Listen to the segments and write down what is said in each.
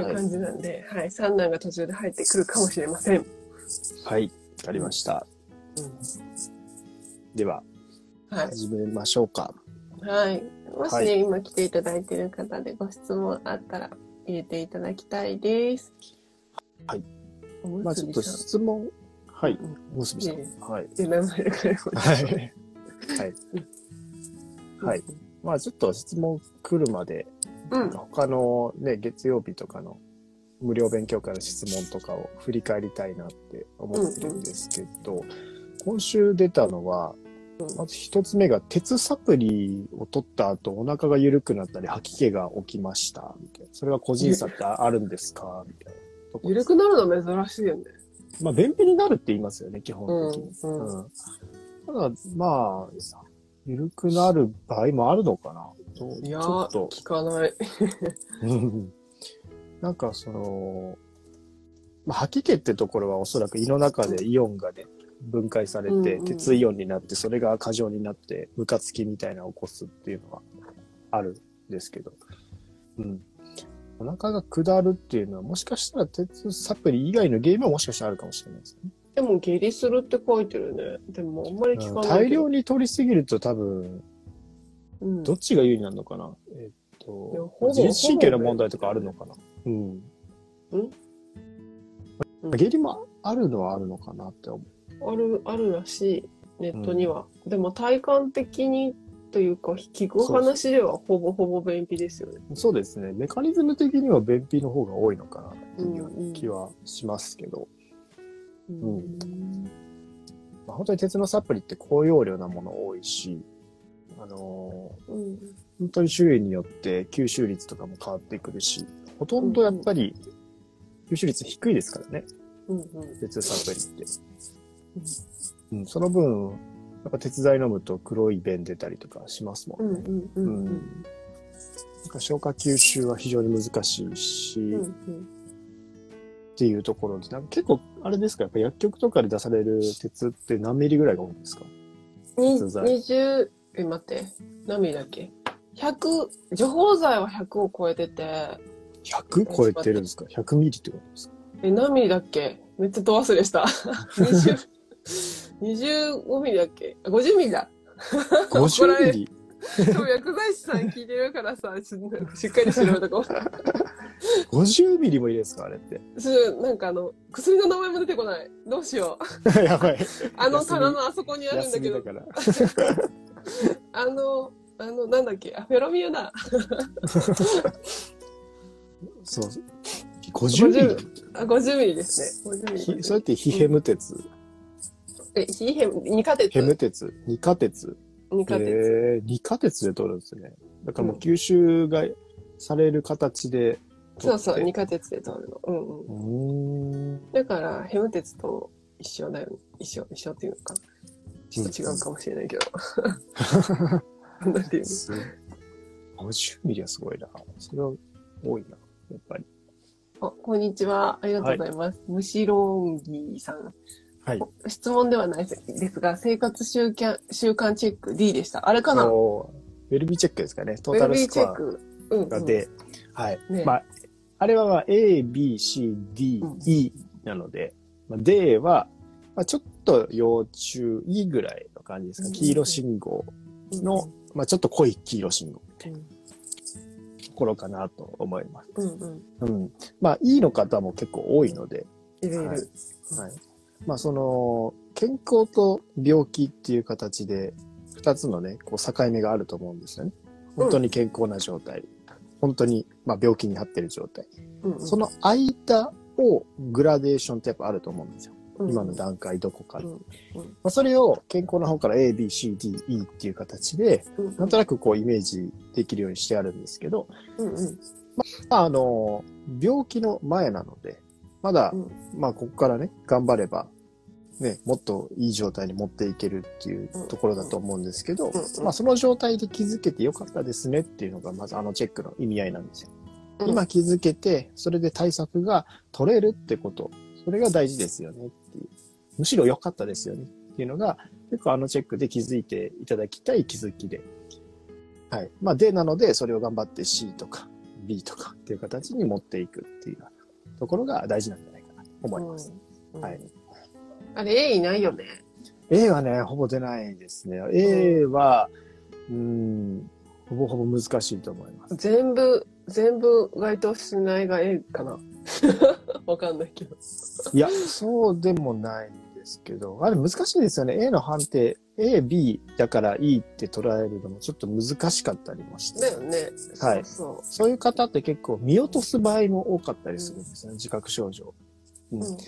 っていう感じなんで、はい、三男が途中で入ってくるかもしれません。はい、わかりました。では、はい。始めましょうか。はい。もしね、はい今来ていただいている方でご質問あったら入れていただきたいです。はい。まあちょっと。質問、はいうん、おむすびさん。は名前からごはい。はい。はい。まあちょっと質問来るまで、うん。他のね、月曜日とかの無料勉強会の質問とかを振り返りたいなって思ってるんですけど、今週出たのは、うんまず一つ目が鉄サプリを取った後お腹が緩くなったり吐き気が起きました。みたいなそれは個人差ってあるんですか みたいな。緩くなるの珍しいよね。まあ便秘になるって言いますよね、基本的に。うんうんうんただ、まあ、緩くなる場合もあるのかなといやー。聞かない。うんなんかその、まあ、吐き気ってところはおそらく胃の中でイオンがね、分解されて、うんうん鉄イオンになって、それが過剰になって、ムカつきみたいなのを起こすっていうのはあるんですけど、うん。お腹が下るっていうのは、もしかしたら鉄サプリ以外の原因ももしかしたらあるかもしれないですね。でも下痢するって書いてるね。でもあんまり聞かないけど。大量に取りすぎると多分、うん、どっちが優位になるのかな？えっと自律神経の問題とかあるのかな？うん。うん？下痢もあるのはあるのかなって思う。ある、あるらしい、ネットには。でも体感的にというか、聞く話ではほぼほぼ便秘ですよね。そうですね。メカニズム的には便秘の方が多いのかなっていう気はしますけど、うん。まあ、本当に鉄のサプリって高容量なもの多いし、あのーうん。本当に種類によって吸収率とかも変わってくるし、ほとんどやっぱり吸収率低いですからね、うんうん。鉄サプリって。うん、その分、やっぱ鉄剤飲むと黒い便出たりとかしますもんんうんううんうん。ん。なんか消化吸収は非常に難しいし、うんうっんていうところで、なんか結構、あれですか、やっぱ薬局とかで出される鉄って何ミリぐらいが多いんですか？に鉄剤20え待って何ミリだっけ？100除法剤は100を超えてて ?100 超えてるんですか ?100 ミリってことですか？え何ミリだっけ？めっちゃど忘れした20 25ミリだっけ？あ50ミリだ怒ら ?50 れるミリ？でも薬剤師さん聞いてるからさしっかりしろとか ?50 ミリもいいですか？あれって。ちょなんかあの薬の名前も出てこないどうしよう やばい。あの棚のあそこにあるんだけど。あのあのなんだっけ？あフェロミアだ そう。50ミリ？あ50ミリですね50ミリひそれって非ヘム鉄。え非ヘム二価鉄ヘム鉄。二価鉄。二価鉄、えー、二価鉄で取るんですね。だからもううん吸収がされる形で。そうそう二価鉄で取るのうんうんうーん。だからヘム鉄と一緒だよね一緒一緒っていうのかちょっと違うかもしれないけど、なんていうす50ミリはすごいな。それは多いな。やっぱり。のあこんにちはありがとうございます、むしろんぎさんはい。質問ではないですが生活習慣習慣チェック D でしたあれかな？おウェルビーチェックですかね。トーータルスコアチェックうん、うん、がで、はい。ねまあ、あれはまあ A, B, C, D, うん E なので、まあ、D は、まあ、ちょっと要注意ぐらいの感じですか？うん黄色信号の、まあ、ちょっと濃い黄色信号みたいなところかなと思います。うんうんうん。まあ、E の方も結構多いので、いるいる、はいはい。まあ、その、健康と病気っていう形で、二つのね、こう境目があると思うんですよね。本当に健康な状態。本当に、まあ、病気に張ってる状態。うんうんその間をグラデーションってやっぱあると思うんですよ。うん。今の段階どこかで。うん。まあ、それを健康の方から A, B, C, D, E っていう形で、うん。なんとなくこうイメージできるようにしてあるんですけど、うんうん。まあ、あの、病気の前なので、まだ、うん。まあ、ここからね、頑張れば、ね、もっといい状態に持っていけるっていうところだと思うんですけど、まあ、その状態で気づけてよかったですねっていうのが、まずあのチェックの意味合いなんですよ。うん。今気づけて、それで対策が取れるってこと、それが大事ですよねっ。むしろ良かったですよねっていうのが、結構あのチェックで気づいていただきたい気づきで。はい。まあ、でなので、それを頑張って C とか B とかっていう形に持っていくっていうところが大事なんじゃないかなと思います。うんはい。あれ、A いないよね。A はね、ほぼ出ないですね。A は、うん、ほぼほぼ難しいと思います。全部、全部該当しないが A かな。わかんないけど。いや、そうでもないんですけど、あれ難しいですよね。A の判定、A、B だからいいって捉えるのもちょっと難しかったりもして。だよね。はいそうそういう方って結構見落とす場合も多かったりするんですよね、自覚症状。うんそう。うん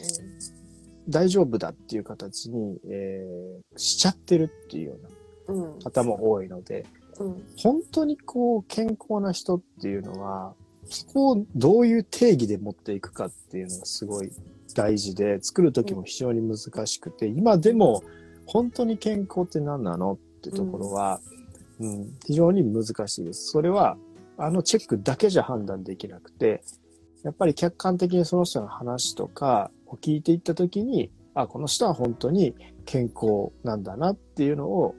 大丈夫だっていう形に、えーしちゃってるっていうよううん。うんな方も多いので、うん。本当にこう健康な人っていうのは、そこをどういう定義で持っていくかっていうのがすごい大事で、作る時も非常に難しくて、今でも本当に健康って何なのってところは、うん非常に難しいです。それは、あのチェックだけじゃ判断できなくて、やっぱり客観的にその人の話とかを聞いていった時に、あ、この人は本当に健康なんだなっていうのを、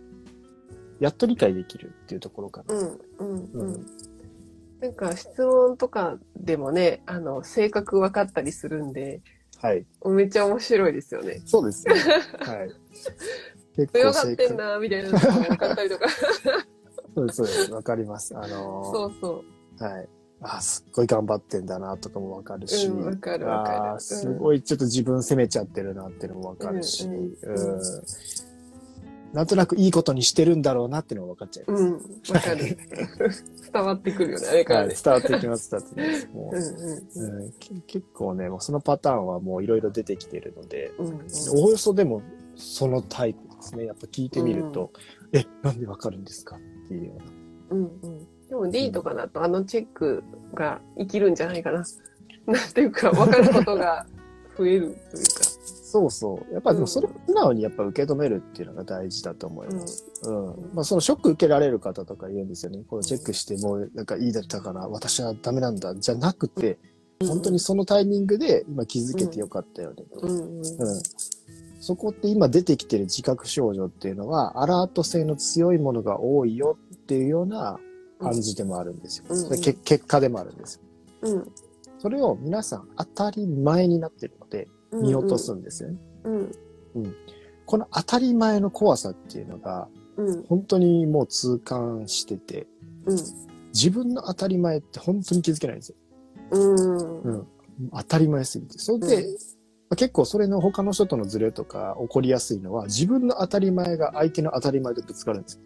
やっと理解できるっていうところかな。うん。うん。ううんん。なんか質問とかでもね、あの、性格分かったりするんで、はい。めっちゃ面白いですよね。そうですね。はい。結強がってんな、みたいなのが分かったりとか。そうです、そうです。わかります。あのーそうそう。はい。あ、すっごい頑張ってんだなとかもわかるし、うんわかるわかるすごいちょっと自分責めちゃってるなっていうのもわかるし、ううんんうんなんとなくいいことにしてるんだろうなっていうのもわかっちゃいます。うん、わかる。伝わってくるよね、あれからねはい、。伝わってきます、伝わってきます。もうんううんけ結構ね、もうそのパターンはもういろいろ出てきてるので、うん。うんおおよそでもそのタイプですね。やっぱ聞いてみると、え、なんでわかるんですかっていうような。うんうん。でも D とかだとあのチェックが生きるんじゃないかな。なんていうか、わかることが増えるというか。そうそう。やっぱでもそれを素直にやっぱ受け止めるっていうのが大事だと思います。うん。まあそのショック受けられる方とか言うんですよね。このチェックしてもうなんかいいだったかな、私はダメなんだ、じゃなくて、本当にそのタイミングで今気づけてよかったよね。うんうん。うん。そこって今出てきてる自覚症状っていうのは、アラート性の強いものが多いよっていうような感じでもあるんですよ。うん結果でもあるんですよ。うん。それを皆さん当たり前になってるので、見落とすんですよね。うん。この当たり前の怖さっていうのが、うん。本当にもう痛感してて、うん。自分の当たり前って本当に気づけないんですよ。うん。うん。当たり前すぎて。それで、結構それの他の人とのズレとか起こりやすいのは、自分の当たり前が相手の当たり前とぶつかるんですよ。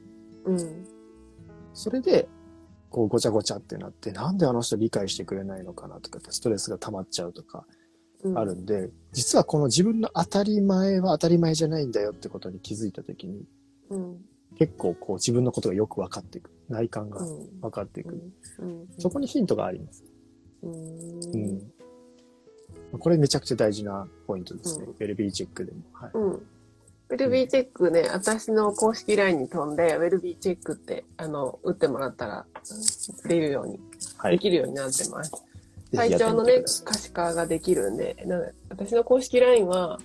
うん。それで、こうごちゃごちゃってなって、なんであの人理解してくれないのかなとかってストレスが溜まっちゃうとかうん。あるんで、実はこの自分の当たり前は当たり前じゃないんだよってことに気づいたときに、うん。結構こう自分のことがよく分かっていく。内観がうん。分かっていく。うん。そこにヒントがあります。うん。うん。これめちゃくちゃ大事なポイントですね。うんウェルビーチェックでも。はい。うん。ウェルビーチェックね、私の公式 LINE に飛んで、ウェルビーチェックって、あの、打ってもらったら、出るように、はい。できるようになってます。ぜひやって体調のね可視化ができるんで、私の公式 LINE は、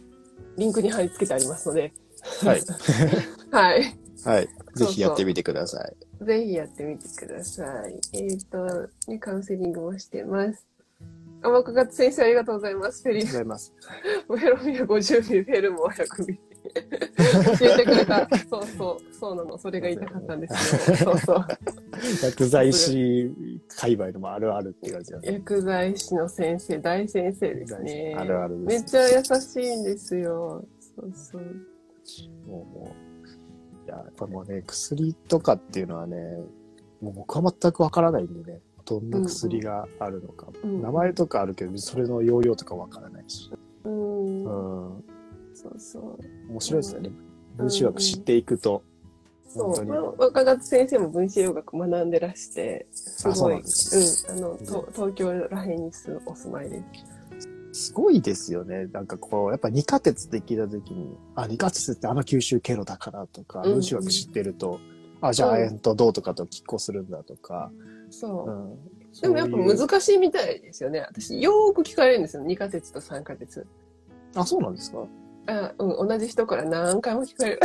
リンクに貼り付けてありますので、はい。はい。はい。そうぜひやってみてください。ぜひやってみてください。えっ、と、ね、カウンセリングもしてます。あ、若勝先生ありがとうございます。フェリありがとうございます。フェロミア50ミリ、フェルモア100ミリ。教えてくれた。そうそう、そうなの。それが言いたかったんですよ。そうそう。薬剤師界隈でもあるあるって感じですね。薬剤師の先生、大先生ですね。あるあるですめっちゃ優しいんですよ。そうそう。もう、もう。いや、やっぱもうね、薬とかっていうのはね、もう僕は全くわからないんでね、どんな薬があるのか。うん名前とかあるけど、それの容量とかわからないし。うん。うん。そうそう。面白いですよね。分子学知っていくと。そう、まあ、若勝先生も分子療学学んでらして、すごい、うん、あの、と東京らへんにすお住まいです。すごいですよね。なんかこう、やっぱ二価鉄って聞いたときに、あ、二価鉄ってあの吸収経路だからとか、うん分子学知ってると、あ、じゃあ亜鉛と銅とかと拮抗するんだとか、そうう。ん。でもやっぱ難しいみたいですよね。私、よーく聞かれるんですよ。二価鉄と三価鉄。あ、そうなんですか？あうん、同じ人から何回も聞かれる。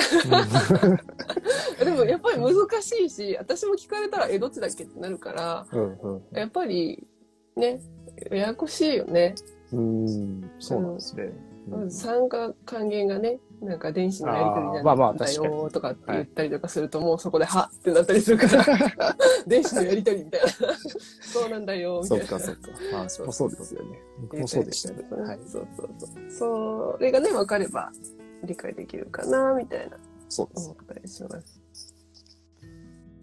でもやっぱり難しいし、私も聞かれたら、え、どっちだっけってなるから、うんうんやっぱり、ね、ややこしいよね。うん。うん、そうなんですね。うん酸化還元がね、なんか電子のやり取りなんあーまあまあだよとかって言ったりとかすると、もうそこで、はってなったりするから、電子のやり取りみたいな。そうなんだよ、みたいな。そっかそっか。まあ、そりゃそうですよね。僕もそうでしたよね。はい。そうそうそう。それがね、分かれば理解できるかな、みたいなそうです思。ったりします。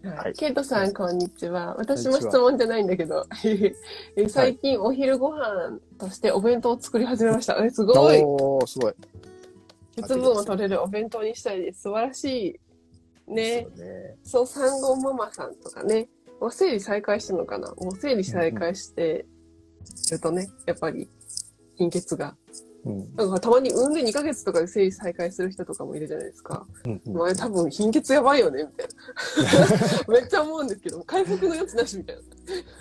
ははいい、ケイトさん、こんにちは。私も質問じゃないんだけど、え最近お昼ご飯としてお弁当を作り始めました。え、すごいおー、すごい。鉄分を取れるお弁当にしたいです。素晴らしい。ね。そうね。そう、産後ママさんとかね、もう生理再開してるのかな？もう生理再開してるとね、やっぱり貧血が。うん。なんかたまに産んで2ヶ月とかで生理再開する人とかもいるじゃないですか。うんうんもうあれ多分貧血やばいよね、みたいな。めっちゃ思うんですけど、回復の余地なしみたい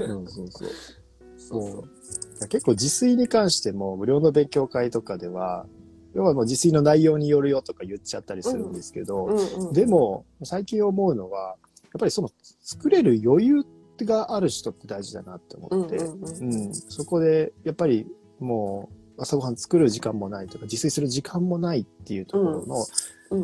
な。うん、そうそう。そう。結構自炊に関しても無料の勉強会とかでは、要はもう自炊の内容によるよとか言っちゃったりするんですけど、うんうん。でも最近思うのは、ぱりその作れる余裕がある人って大事だなってうん思って、うんうん。うん、そこでやっぱりもう朝ごはん作る時間もないとか自炊する時間もないっていうところの、うん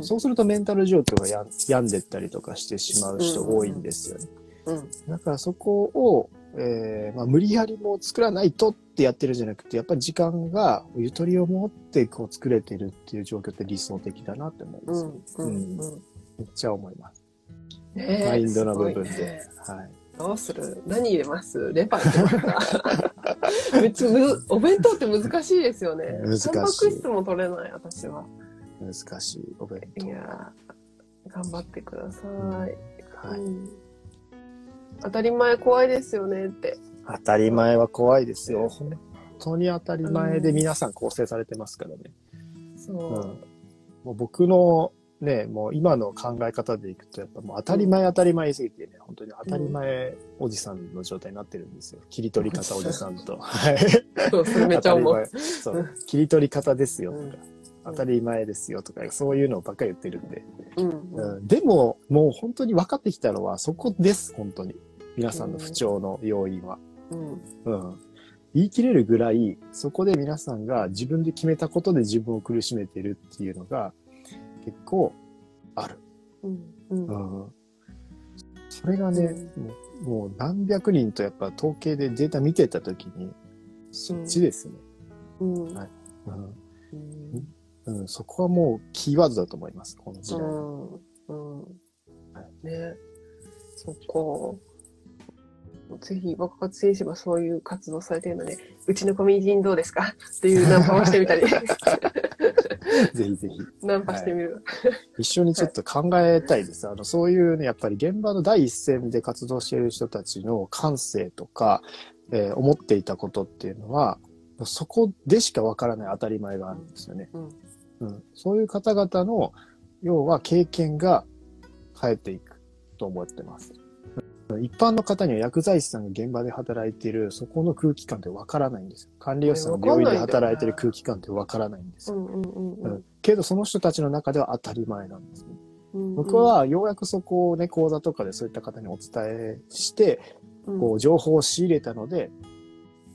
そうするとメンタル状況がや病んでったりとかしてしまう人多いんですよね。うんだからそこを、えーまあ、無理やりもう作らないとってやってるんじゃなくて、やっぱり時間がゆとりを持ってこう作れてるっていう状況って理想的だなって思います。うんうんうん。めっちゃ思います。ねえマインドの部分で。ねはい。どうする？何入れます？レバー 別にむお弁当って難しいですよね。難しいタンパク質も取れない、私は。難しいお弁当。いやー頑張ってください。はい。うん当たり前怖いですよねって。当たり前は怖いですよ。本当に当たり前で皆さん構成されてますからね。そう。うんもう僕のね、もう今の考え方でいくと、やっぱもう当たり前当たり前すぎてね、本当に当たり前おじさんの状態になってるんですよ。切り取り方おじさんと。はい。そう、それめっちゃ思う。そう。切り取り方ですよとか、うん当たり前ですよとか、そういうのばっかり言ってるんで。うんうん、でも、もう本当に分かってきたのはそこです、本当に。皆さんの不調の要因は。うんうん。言い切れるぐらい、そこで皆さんが自分で決めたことで自分を苦しめてるっていうのが結構ある。うんうん。うん。それがね、もうもう何百人とやっぱ統計でデータ見てたときに、そっちですね。うん。はい。うん。うん。うん、そこはもうキーワードだと思います、この時代。うん。うん。はい。ね。そっか。ぜひ、爆発選手がそういう活動されてるので、うちのコミュニティにどうですか？っていうナンパをしてみたり、ぜひぜひ。ナンパしてみる。一緒にちょっと考えたいです。あの、そういうね、やっぱり現場の第一線で活動している人たちの感性とか、えー思っていたことっていうのは、そこでしかわからない当たり前があるんですよね。うんうん、そういう方々の、要は経験が変えていくと思ってます。一般の方には薬剤師さんが現場で働いている、そこの空気感ってわからないんですよ。管理栄養士さんが病院で働いている空気感ってわからないんですよ。うんうんうんううんんけどその人たちの中では当たり前なんですね。うん。僕はようやくそこをね、講座とかでそういった方にお伝えして、うん、こう情報を仕入れたので、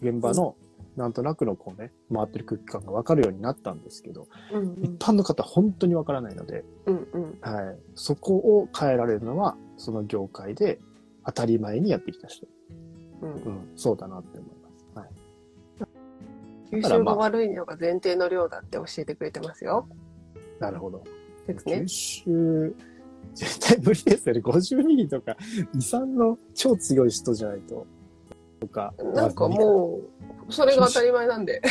現場のなんとなくのこうね、回ってる空気感がわかるようになったんですけど、うんうん一般の方は本当にわからないので、うんうんはい。そこを変えられるのは、その業界で当たり前にやってきた人。うんうん、そうだなって思います。はい。吸収が悪いのが前提の量だって教えてくれてますよ。なるほど。ですね吸。収、絶対無理ですよね。50ミリとか、胃酸の超強い人じゃないと。とか。なんかもう、それが当たり前なんで。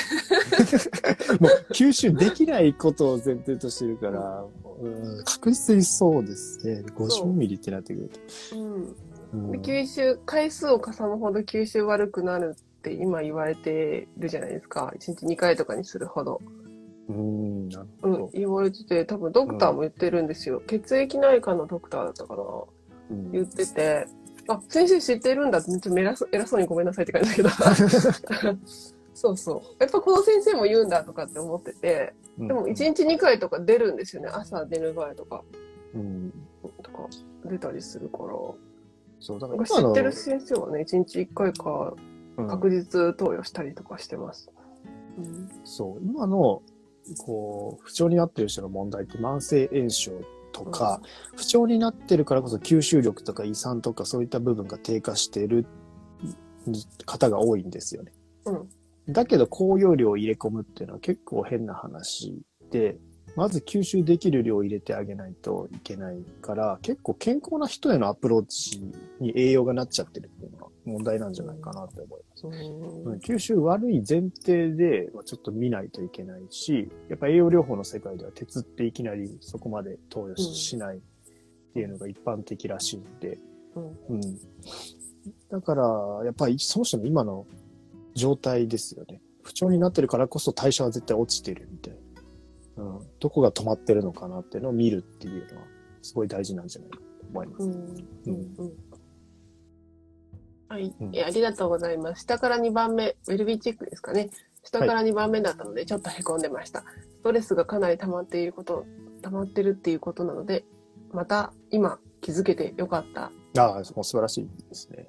う、もう吸収できないことを前提としてるから、うん、確実にそうですね。50ミリってなってくると。うんうんで吸収、回数を重むほど吸収悪くなるって今言われてるじゃないですか。1日2回とかにするほど。うん、なるほど。、うん言われてて、多分ドクターも言ってるんですよ。血液内科のドクターだったかな。うん言ってて、あ、先生知ってるんだって、ちょっと偉そう偉そうにごめんなさいって感じだけど。そうそう。やっぱこの先生も言うんだとかって思ってて、でも1日2回とか出るんですよね。朝寝る前とか、うん。とか出たりするから。そう、だから知ってる先生はね、1日1回かうん確実投与したりとかしてます。うん。そう、今の、こう、不調になってる人の問題って慢性炎症とか、不調になってるからこそ吸収力とか胃酸とかそういった部分が低下している方が多いんですよね。うんだけど、高容量を入れ込むっていうのは結構変な話で、まず吸収できる量を入れてあげないといけないから、結構健康な人へのアプローチに栄養がなっちゃってるっていうのが問題なんじゃないかなって思います。うんうん吸収悪い前提でまあちょっと見ないといけないし、やっぱ栄養療法の世界では鉄っていきなりそこまで投与し,、ないっていうのが一般的らしいんで、うんうん。だから、やっぱりその人の今の状態ですよね。不調になってるからこそ代謝は絶対落ちてるみたいな。うん。どこが止まってるのかなっていうのを見るっていうのは、すごい大事なんじゃないかと思います。うんうんうんはい、ありがとうございます。下から2番目、ウェルビーチェックですかね。下から2番目だったので、ちょっと凹んでました。ストレスがかなり溜まっていること、溜まってるっていうことなので、また今気づけてよかったああ、もう素晴らしいですね。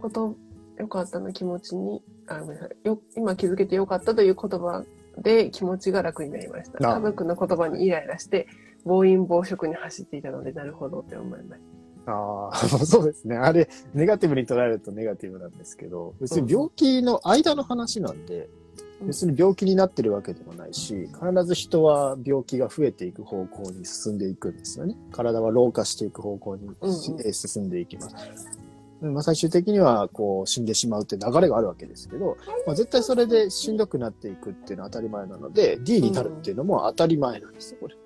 こと、よかったの気持ちに、あ、ごめんなさい。よ、今気づけてよかったという言葉で気持ちが楽になりました。あ家族の言葉にイライラして、暴飲暴食に走っていたので、なるほどって思いましああ、そうですね。あれ、ネガティブに捉えるとネガティブなんですけど、別に病気の間の話なんで、うん別に病気になってるわけでもないし、必ず人は病気が増えていく方向に進んでいくんですよね。体は老化していく方向に、進んでいきます。うんまあ、最終的にはこう死んでしまうって流れがあるわけですけど、まあ、絶対それでしんどくなっていくっていうのは当たり前なので、D になるっていうのも当たり前なんですよ、これ。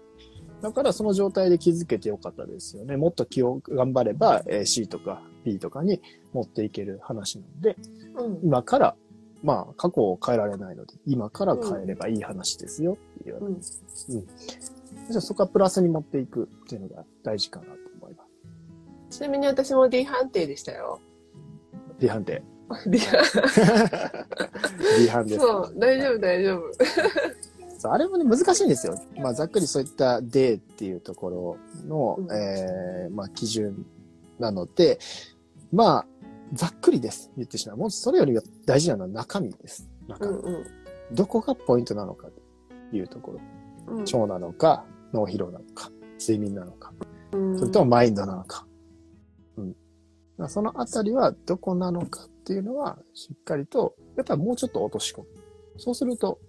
だからその状態で気づけてよかったですよね。もっと気を頑張れば、えー C とか B とかに持っていける話なので、た。うん。今から、まあ過去を変えられないので、今から変えればいい話ですよっていう。うん。じゃあそこはプラスに持っていくっていうのが大事かなと思います。ちなみに私も D 判定でしたよ。D 判定。D 判 D 判です。そう、大丈夫、大丈夫。そうあれもね、難しいんですよ。まあ、ざっくりそういった D っていうところの、うんえーまあ、基準なので、まあ、ざっくりです。言ってしまう。もうそれよりは大事なのは中身です。中身。うんうん。どこがポイントなのかというところ。うん腸なのか、脳疲労なのか、睡眠なのか、うんそれともマインドなのか。うん。まあそのあたりはどこなのかっていうのは、しっかりと、やっぱりもうちょっと落とし込む。そうすると、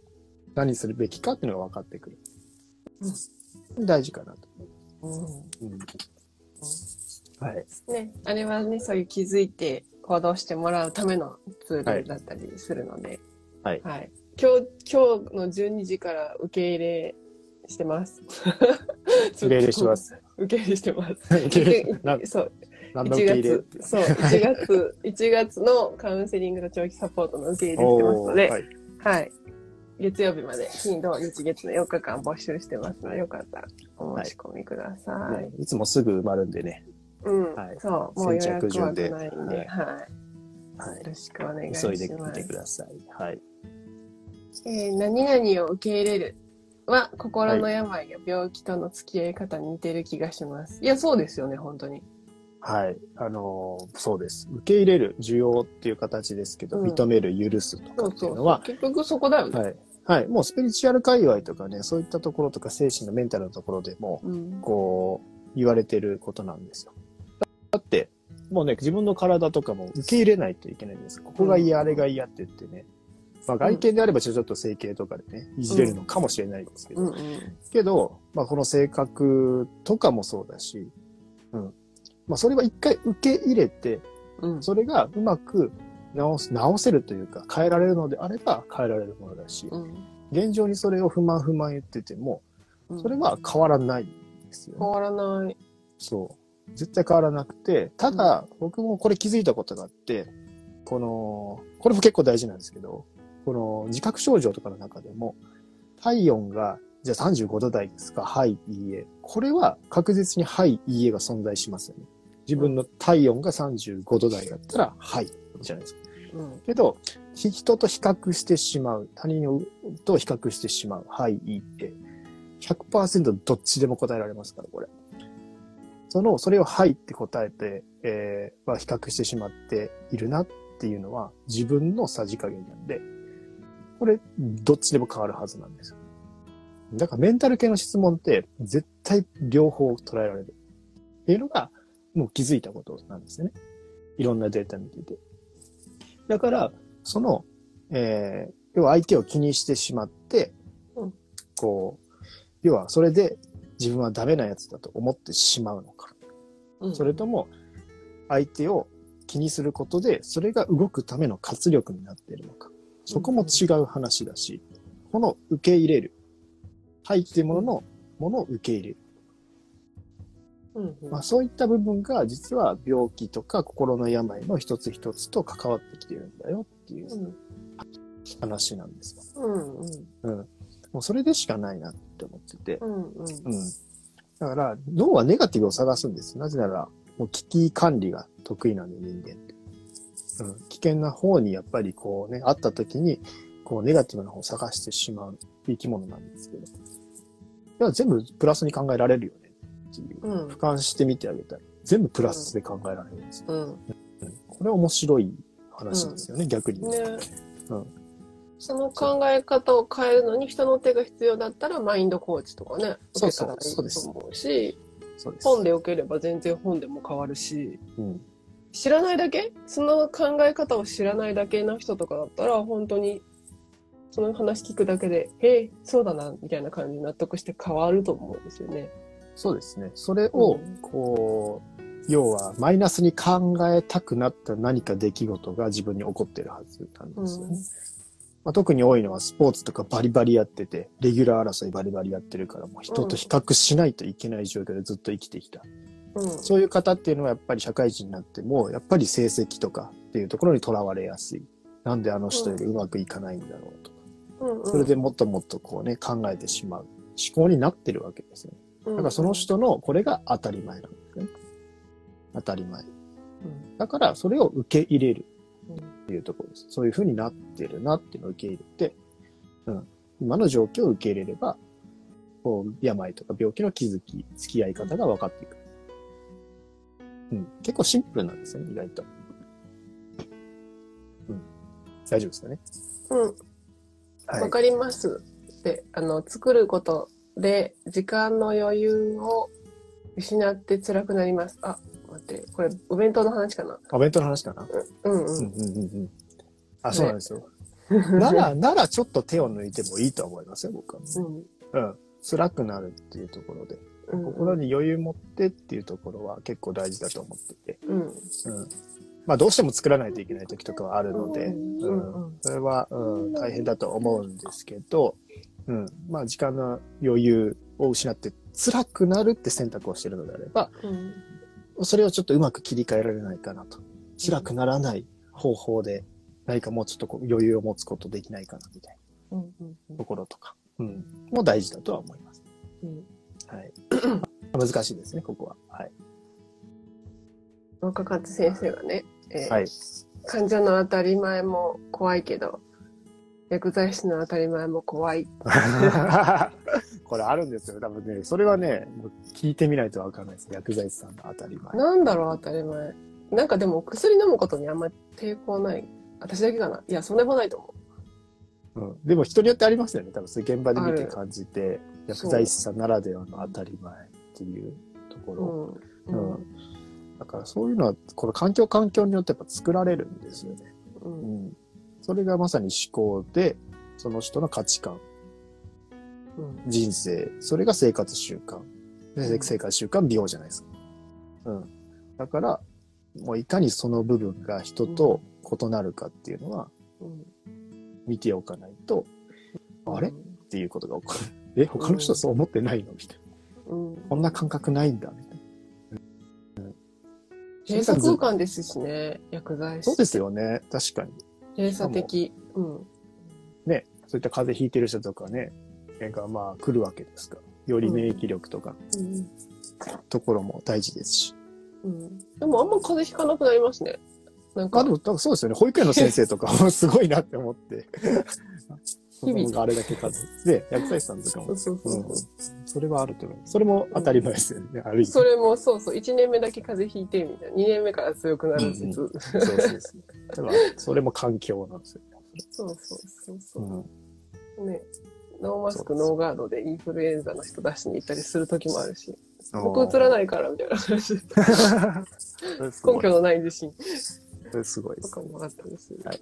何するべきかっていうのが分かってくる。大事かなと思います。うんうん。はい。ね、あれはね、そういう気づいて行動してもらうためのツールだったりするので、はい今日、今日の12時から受け入れしてます。受け入れしてます。受け入れしてます。受け入れなそう、何の受け入れ1月、そう、1月、1月のカウンセリングと長期サポートの受け入れしてますので、はい。はい。月曜日まで、金土日月の4日間募集してますので、よかったらお申し込みください。ねいつもすぐ埋まるんでね。うん、はいそう、もう予約は順でないんで、はいはい。はよろしくお願いい。します。急いでみてください。はい。えー何々を受け入れるは、心の病や病気との付き合い方に似てる気がします。いや、そうですよね、本当に。はい。あのーそうです。受け入れる、需要っていう形ですけど、うん認める、許すとかそうそうっていうのは、結局そこだよね。はい。はい。もうスピリチュアル界隈とかね、そういったところとか精神のメンタルのところでも、うん。こう、言われてることなんですよ。だって、もうね、自分の体とかも受け入れないといけないんです。ここが嫌、あれが嫌って言ってね。まあ外見であればちょっと整形とかでね、いじれるのかもしれないですけど、うんうん。けど、まあこの性格とかもそうだし、うん。まあそれは一回受け入れて、うん。それがうまく直す、直せるというか、変えられるのであれば変えられるものだし、うん。現状にそれを不満不満言ってても、うんそれは変わらないんですよね、変わらない。そう。絶対変わらなくて、ただ、僕もこれ気づいたことがあって、この、これも結構大事なんですけど、この自覚症状とかの中でも、体温が、じゃあ35度台ですかはい、いいえ。これは確実にはい、いいえが存在しますよね。自分の体温が35度台だったら、はい、じゃないですか。うん。けど、人と比較してしまう。他人と比較してしまう。はい、いいって。100%どっちでも答えられますから、これ。その、それをはいって答えて、えー、まあ、比較してしまっているなっていうのは自分のさじ加減なんで、これ、どっちでも変わるはずなんですよ。だからメンタル系の質問って絶対両方捉えられる。っていうのが、もう気づいたことなんですよね。いろんなデータ見てて。だから、その、えー、要は相手を気にしてしまって、うんこう、要はそれで自分はダメなやつだと思ってしまうのか。うん。それとも、相手を気にすることで、それが動くための活力になっているのか。そこも違う話だし、この受け入れる。はいっていうものの、ものを受け入れる。うんうんまあ、そういった部分が実は病気とか心の病の一つ一つと関わってきてるんだよっていううん話なんですよ。うんうんうん。もうそれでしかないなって思ってて。うんうんうん。だから、脳はネガティブを探すんです。なぜなら、もう危機管理が得意なんで、人間って。うん。危険な方にやっぱりこうね、あった時に、こうネガティブな方を探してしまう生き物なんですけど。いや、全部プラスに考えられるよねっていう。うん俯瞰してみてあげたら、全部プラスで考えられるんですよ。うんうんこれ面白い話ですよね、逆に。ねうんその考え方を変えるのに人の手が必要だったらマインドコーチとかね受けたらいいと思うし。本で受ければ全然本でも変わるしうん。知らないだけ？その考え方を知らないだけの人とかだったら本当にその話聞くだけで「へえそうだな」みたいな感じに納得して変わると思うんですよね。そうですね。それをうん、こう、要は、マイナスに考えたくなった何か出来事が自分に起こってるはずなんですよね。まあ、特に多いのはスポーツとかバリバリやってて、レギュラー争いバリバリやってるから、もう人と比較しないといけない状況でずっと生きてきた。うんそういう方っていうのはやっぱり社会人になっても、やっぱり成績とかっていうところにとらわれやすい。なんであの人よりうまくいかないんだろうとか。うんうんそれでもっともっとこうね、考えてしまう思考になってるわけですよね。だからその人のこれが当たり前なんですね。当たり前。うんだからそれを受け入れるうんっていうところです。そういう風になってるなっていうのを受け入れて、うん。今の状況を受け入れれば、こう、病とか病気の気づき、付き合い方が分かっていく。うん。結構シンプルなんですよね、意外と。うん。大丈夫ですかね？うんはい。わかります。で、あの、作ることで時間の余裕を失って辛くなります。あ、待って、これお弁当の話かな？お弁当の話かな？うんうん。うんうんうんうん。あ、そうなんですよ。なら、ならちょっと手を抜いてもいいと思いますよ、僕は。うんうん。辛くなるっていうところで。うん心に余裕持ってっていうところは結構大事だと思ってて。うんうん。まあどうしても作らないといけない時とかはあるので、うんうんうんそれは、うん、大変だと思うんですけど、うん。まあ時間の余裕を失って辛くなるって選択をしているのであれば、うんそれをちょっとうまく切り替えられないかなと。辛くならない方法で何かもうちょっとこう余裕を持つことできないかなみたいなところとか、うん。も大事だとは思います。うんはい。難しいですね、ここは。はい。若勝先生がね、えーはい。患者の当たり前も怖いけど、薬剤師の当たり前も怖い。これあるんですよ。多分ね、それはね、もう聞いてみないとわかんないです。薬剤師さんの当たり前。なんだろう、当たり前。なんかでも薬飲むことにあんまり抵抗ない。私だけかないや、そんなことないと思うん、でも人によってありますよね。多分そういう現場で見て感じて、薬剤師さんならではの当たり前っていうとこう。ろ。うん。うんだからそういうのは、この環境環境によってやっぱ作られるんですよね。う。うんん。それがまさに思考で、その人の価値観、うん。人生、それが生活習慣。生活習慣、美容じゃないですか。うん。だから、もういかにその部分が人と異なるかっていうのはうん見ておかないと、あれ？っうんていうことが起こる。え、他の人そう思ってないの？みたいな。うん。こんな感覚ないんだみたいな。閉鎖空間ですしね、薬剤師。そうですよね。確かに。閉鎖的。うん。ね、そういった風邪ひいてる人とかね、がまあ来るわけですから。より免疫力とか、うん。ところも大事ですし。うん。でもあんま風邪ひかなくなりますね。なんかあ、でも、そうですよね。保育園の先生とかもすごいなって思って。日々子供があれだけ数。で、薬剤師さんとかも。そうそうそうそううんそれはあると思う。それも当たり前ですよね。ある意味。それもそうそう、1年目だけ風邪ひいてみたいな。2年目から強くなる説。そうそうそう。だから、それも環境なんですよ。そうそうそうそうう。ん。ね。ノーマスク、ノーガードでインフルエンザの人出しに行ったりする時もあるし、僕映らい。ないからみたいな話。根拠のない自信それすごいです。とかもあったんですよ。はい。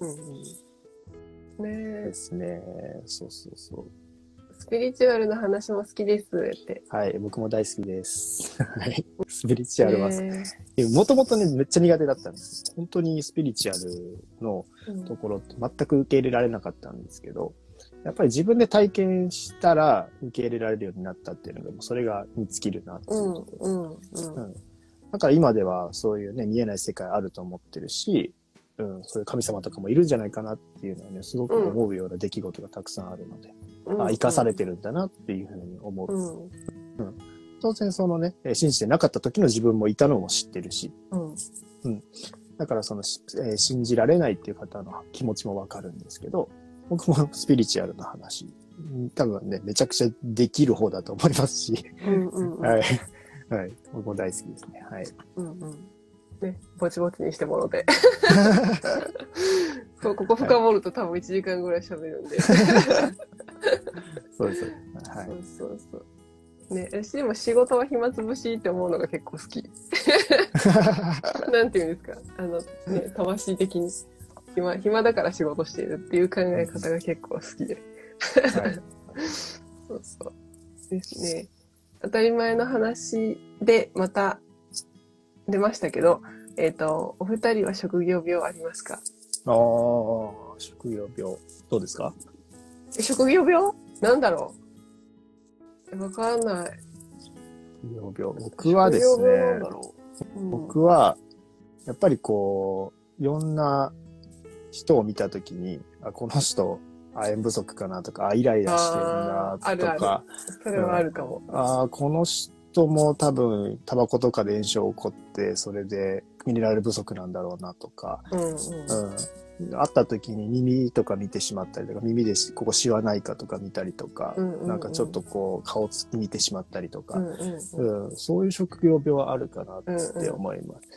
うんうん。ねですね。そうそうそう。え、スピリチュアルの話も好きですって。はい、僕も大好きです。はい。スピリチュアルは、ねもともとね、めっちゃ苦手だったんです。本当にスピリチュアルのところって全く受け入れられなかったんですけど、やっぱり自分で体験したら受け入れられるようになったっていうのが、もうそれがに尽きるなっていううんうんうんだから今ではそういうね、見えない世界あると思ってるし、うん、そういう神様とかもいるんじゃないかなっていうのはね、すごく思うような出来事がたくさんあるので、うん。あ、生かされてるんだなっていうふうに思う。うん。当然そのね、えー信じてなかった時の自分もいたのも知ってるし、うん。だからその、しえー信じられないっていう方の気持ちもわかるんですけど、僕もスピリチュアルな話、うん多分ね、めちゃくちゃできる方だと思いますし、うんうんうん。はい。はい。僕も大好きですね。はい。うんうん。ね、ぼちぼちにしてもろて。そう、ここ深掘ると多分1時間ぐらい喋るんで。そうです。はい。そうそうそう。ね、私でも仕事は暇つぶしって思うのが結構好き。なんていうんですか？あの、ね、魂的に。暇、暇だから仕事しているっていう考え方が結構好きで。はい。そうそう。ですね。当たり前の話でまた出ましたけど、えっ、と、お二人は職業病ありますか？ああ、職業病。どうですか？え職業病？なんだろう？えわかんない。職業病。僕はですねう。うん僕は、やっぱりこう、いろんな人を見たときに、あ、この人、亜鉛不足かなとか、あ、イライラしてるなあーあるあるとか、それはあるかも。あーこの人も多分、タバコとかで炎症起こって、それでミネラル不足なんだろうなとか、うんうん。うん。会った時に耳とか見てしまったりとか、耳でしここシワないかとか見たりとか、うんうんうんなんかちょっとこう、顔つ見てしまったりとか、うんうんうん、そういう職業病はあるかなって思います。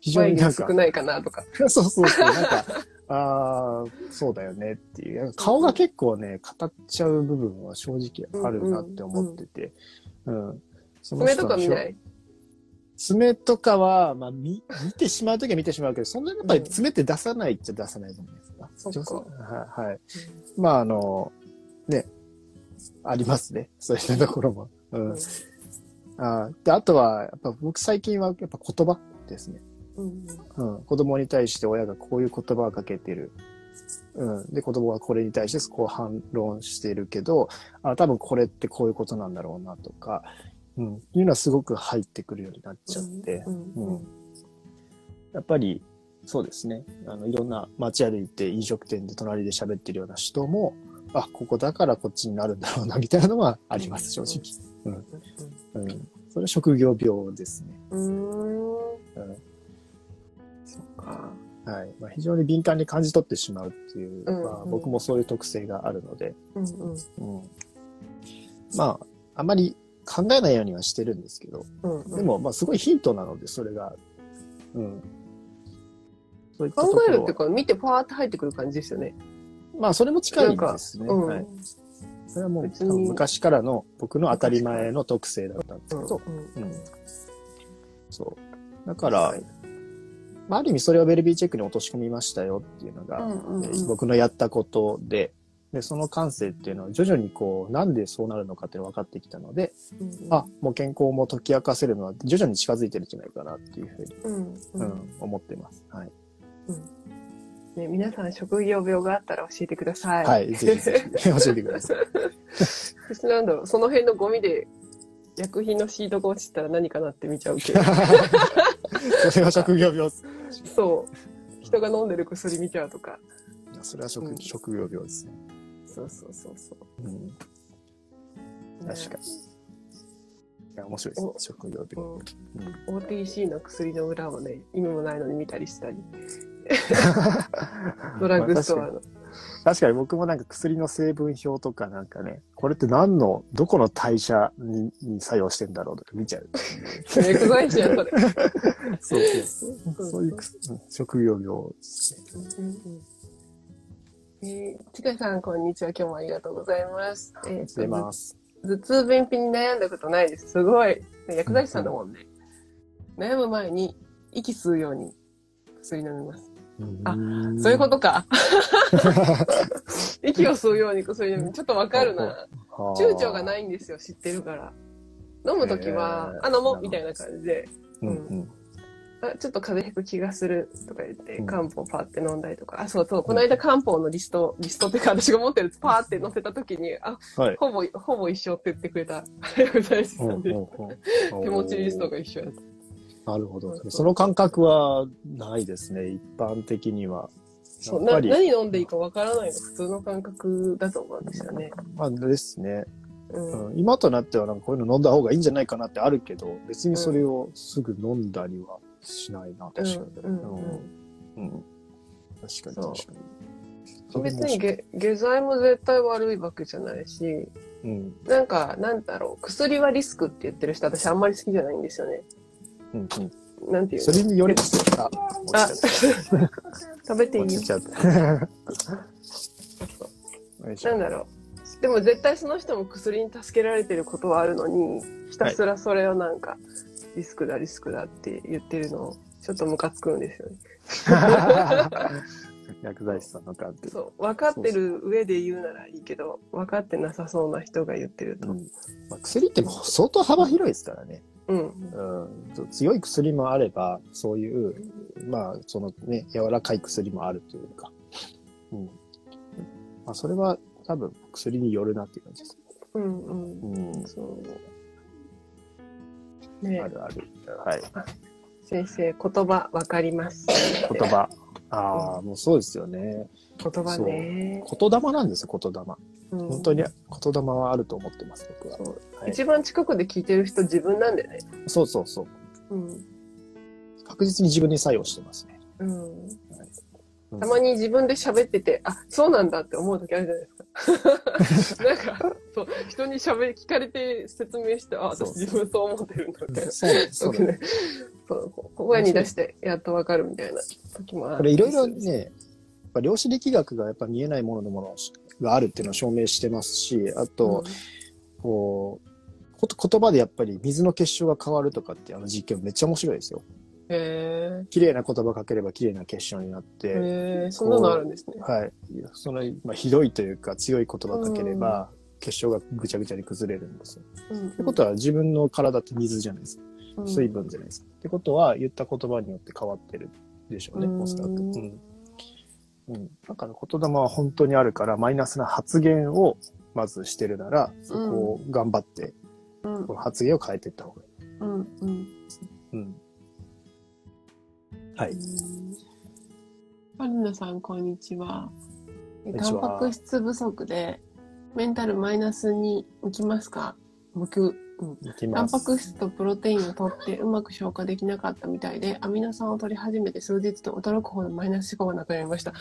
非常眉になんか、毛少ないかなとか。そうそうそう、なんか、ああ、そうだよねっていう。顔が結構ね、語っちゃう部分は正直あるなって思ってて。うん。その爪人のとか見ない？爪とかは、まあ、見、見てしまうときは見てしまうけど、そんなにやっぱり爪って出さないっちゃ出さないじゃないですか。そっか女性はい。はい。まあ、あの、ね、ありますね。そういったところも。うん。うんあーで、あとは、やっぱ僕最近はやっぱ言葉ですね。うんうん。子供に対して親がこういう言葉をかけてる。うん。で、子供はこれに対してこう反論してるけど、あ多分これってこういうことなんだろうなとか、うん。いうのはすごく入ってくるようになっちゃって、うんうんうんやっぱり、そうですね。あの、いろんな街歩いて飲食店で隣で喋ってるような人も、あ、ここだからこっちになるんだろうな、みたいなのはあります、正直。うん。それは職業病ですね。うん。そっか。はい。まあ、非常に敏感に感じ取ってしまうっていう、うんまあ、うん僕もそういう特性があるので、うんうん。うん。まあ、あまり考えないようにはしてるんですけど、うんうんでも、まあ、すごいヒントなので、それが、うん。そう考えるっていうか、見てパーって入ってくる感じですよね。まあ、それも近いですね。うん。はい。それはもう、多分昔からの僕の当たり前の特性だったんですけど、うんうんそう。だから、はいまあ、ある意味それをベルビーチェックに落とし込みましたよっていうのが、うんうんうんえー僕のやったことで、で、その感性っていうのは徐々にこう、なんでそうなるのかっていうのが分かってきたので、うんあ、もう健康も解き明かせるのは徐々に近づいてるんじゃないかなっていうふうに、うんううんん、思ってます。はい。ね、皆さん職業病があったら教えてください。はい、ぜひぜひ 教えてください。私なんだろう、その辺のゴミで薬品のシートが落ちてたら何かなって見ちゃうけど。それは職業病。そう。人が飲んでる薬見ちゃうとか。いやそれは職,、うん職業病ですね。そうそうそうそう。うん、確かに。いや、面白いですねお、職業病。うんうん OTC の薬の裏をね、意味もないのに見たりしたり、ドラッグストアの。確かに僕もなんか薬の成分表とかなんかね、これって何の、どこの代謝にに作用してんだろうとか見ちゃう。薬剤師やそれ。そうそう。そういうくすうん職業病。うんうんえー、ちかさん、こんにちは。今日もありがとうございます。えーと出ます。頭痛便秘に悩んだことないです。すごい。薬剤師さんだもんね。悩む前に息吸うように薬飲みます。あんそういうことか。息を吸うように薬飲む。ちょっとわかるな。躊躇がないいんですよ。知ってるから。飲むときは、あ、飲もうみたいな感じで、うんうん。あちょっと風邪ひく気がするとか言って、うん漢方パーって飲んだりとか。あ、そうそう。この間漢方のリスト、リストっていうか私が持ってるパーって載せたときに、あ、はい。ほぼ、ほぼ一緒って言ってくれた薬剤師さうんで。うん手持ちリストが一緒やった。なるほど。その感覚はないですね、一般的には。そうな何飲んでいいかわからないの普通の感覚だと思うんですよね。まあですね、うん。うん。今となってはなんかこういうの飲んだ方がいいんじゃないかなってあるけど、別にそれをすぐ飲んだりはしないな、確かに。うんうんうん確かに確かうん、に。別に下下剤も絶対悪いわけじゃないし、うん。なんか、なんだろう、薬はリスクって言ってる人、私あんまり好きじゃないんですよね。うんうん。なんていうそれによりますよ。あ、食べていい？なんだろう。でも絶対その人も薬に助けられてることはあるのに、ひたすらそれをなんか、リスクだ、リスクだって言ってるの、ちょっとムカつくんですよね。薬剤師さんの感じ。そう。分かってる上で言うならいいけど、分かってなさそうな人が言ってると。うんまあ、薬ってもう相当幅広いですからね。うん。うん、強い薬もあれば、そういう、まあ、そのね、柔らかい薬もあるというか。うん。まあ、それは多分薬によるなっていう感じです。うんうん。うん。そう。ねあるある。はい。先生、言葉分かります。言葉。ああ、もうそうですよね。言葉ね。言霊なんですよ、言霊。うん本当に言霊はあると思ってます、僕は。はい一番近くで聞いてる人自分なんでね。そうそうそう。うん。確実に自分に作用してますね。うん。うんたまに自分で喋ってて、あ、そうなんだって思う時あるじゃないですか。なんか、そう、人に喋り、聞かれて説明して、あ、私自分そう思ってるんだみたいな。そう。そうそう、こ声に出して、やっとわかるみたいな時もある。これいろいろね、やっぱ量子力学がやっぱ見えないもののものがあるっていうのを証明してますし、あと、こう、こと言葉でやっぱり水の結晶が変わるとかってあの実験めっちゃ面白いですよ。綺麗な言葉かければ綺麗な結晶になっえ。て、へえ、そんなのあるんですね。はい。その、まあ、ひどいというか強い言葉かければ、結晶がぐちゃぐちゃに崩れるんですよ。うんってことは自分の体って水じゃないですか。うん水分じゃないですか。ってことは言った言葉によって変わってるでしょうね、うんおそらく。うん。うん。だから言霊は本当にあるから、マイナスな発言をまずしてるなら、そこを頑張って、うんこの発言を変えていった方がいい。うんうんうん。はい。パルナさん、こんにちは。タンパク質不足で、メンタルマイナスに向きますか？向く。うん。タン。パク質とプロテインを取ってうまく消化できなかったみたいで、アミノ酸を取り始めて数日と驚くほどマイナス思考がなくなりました。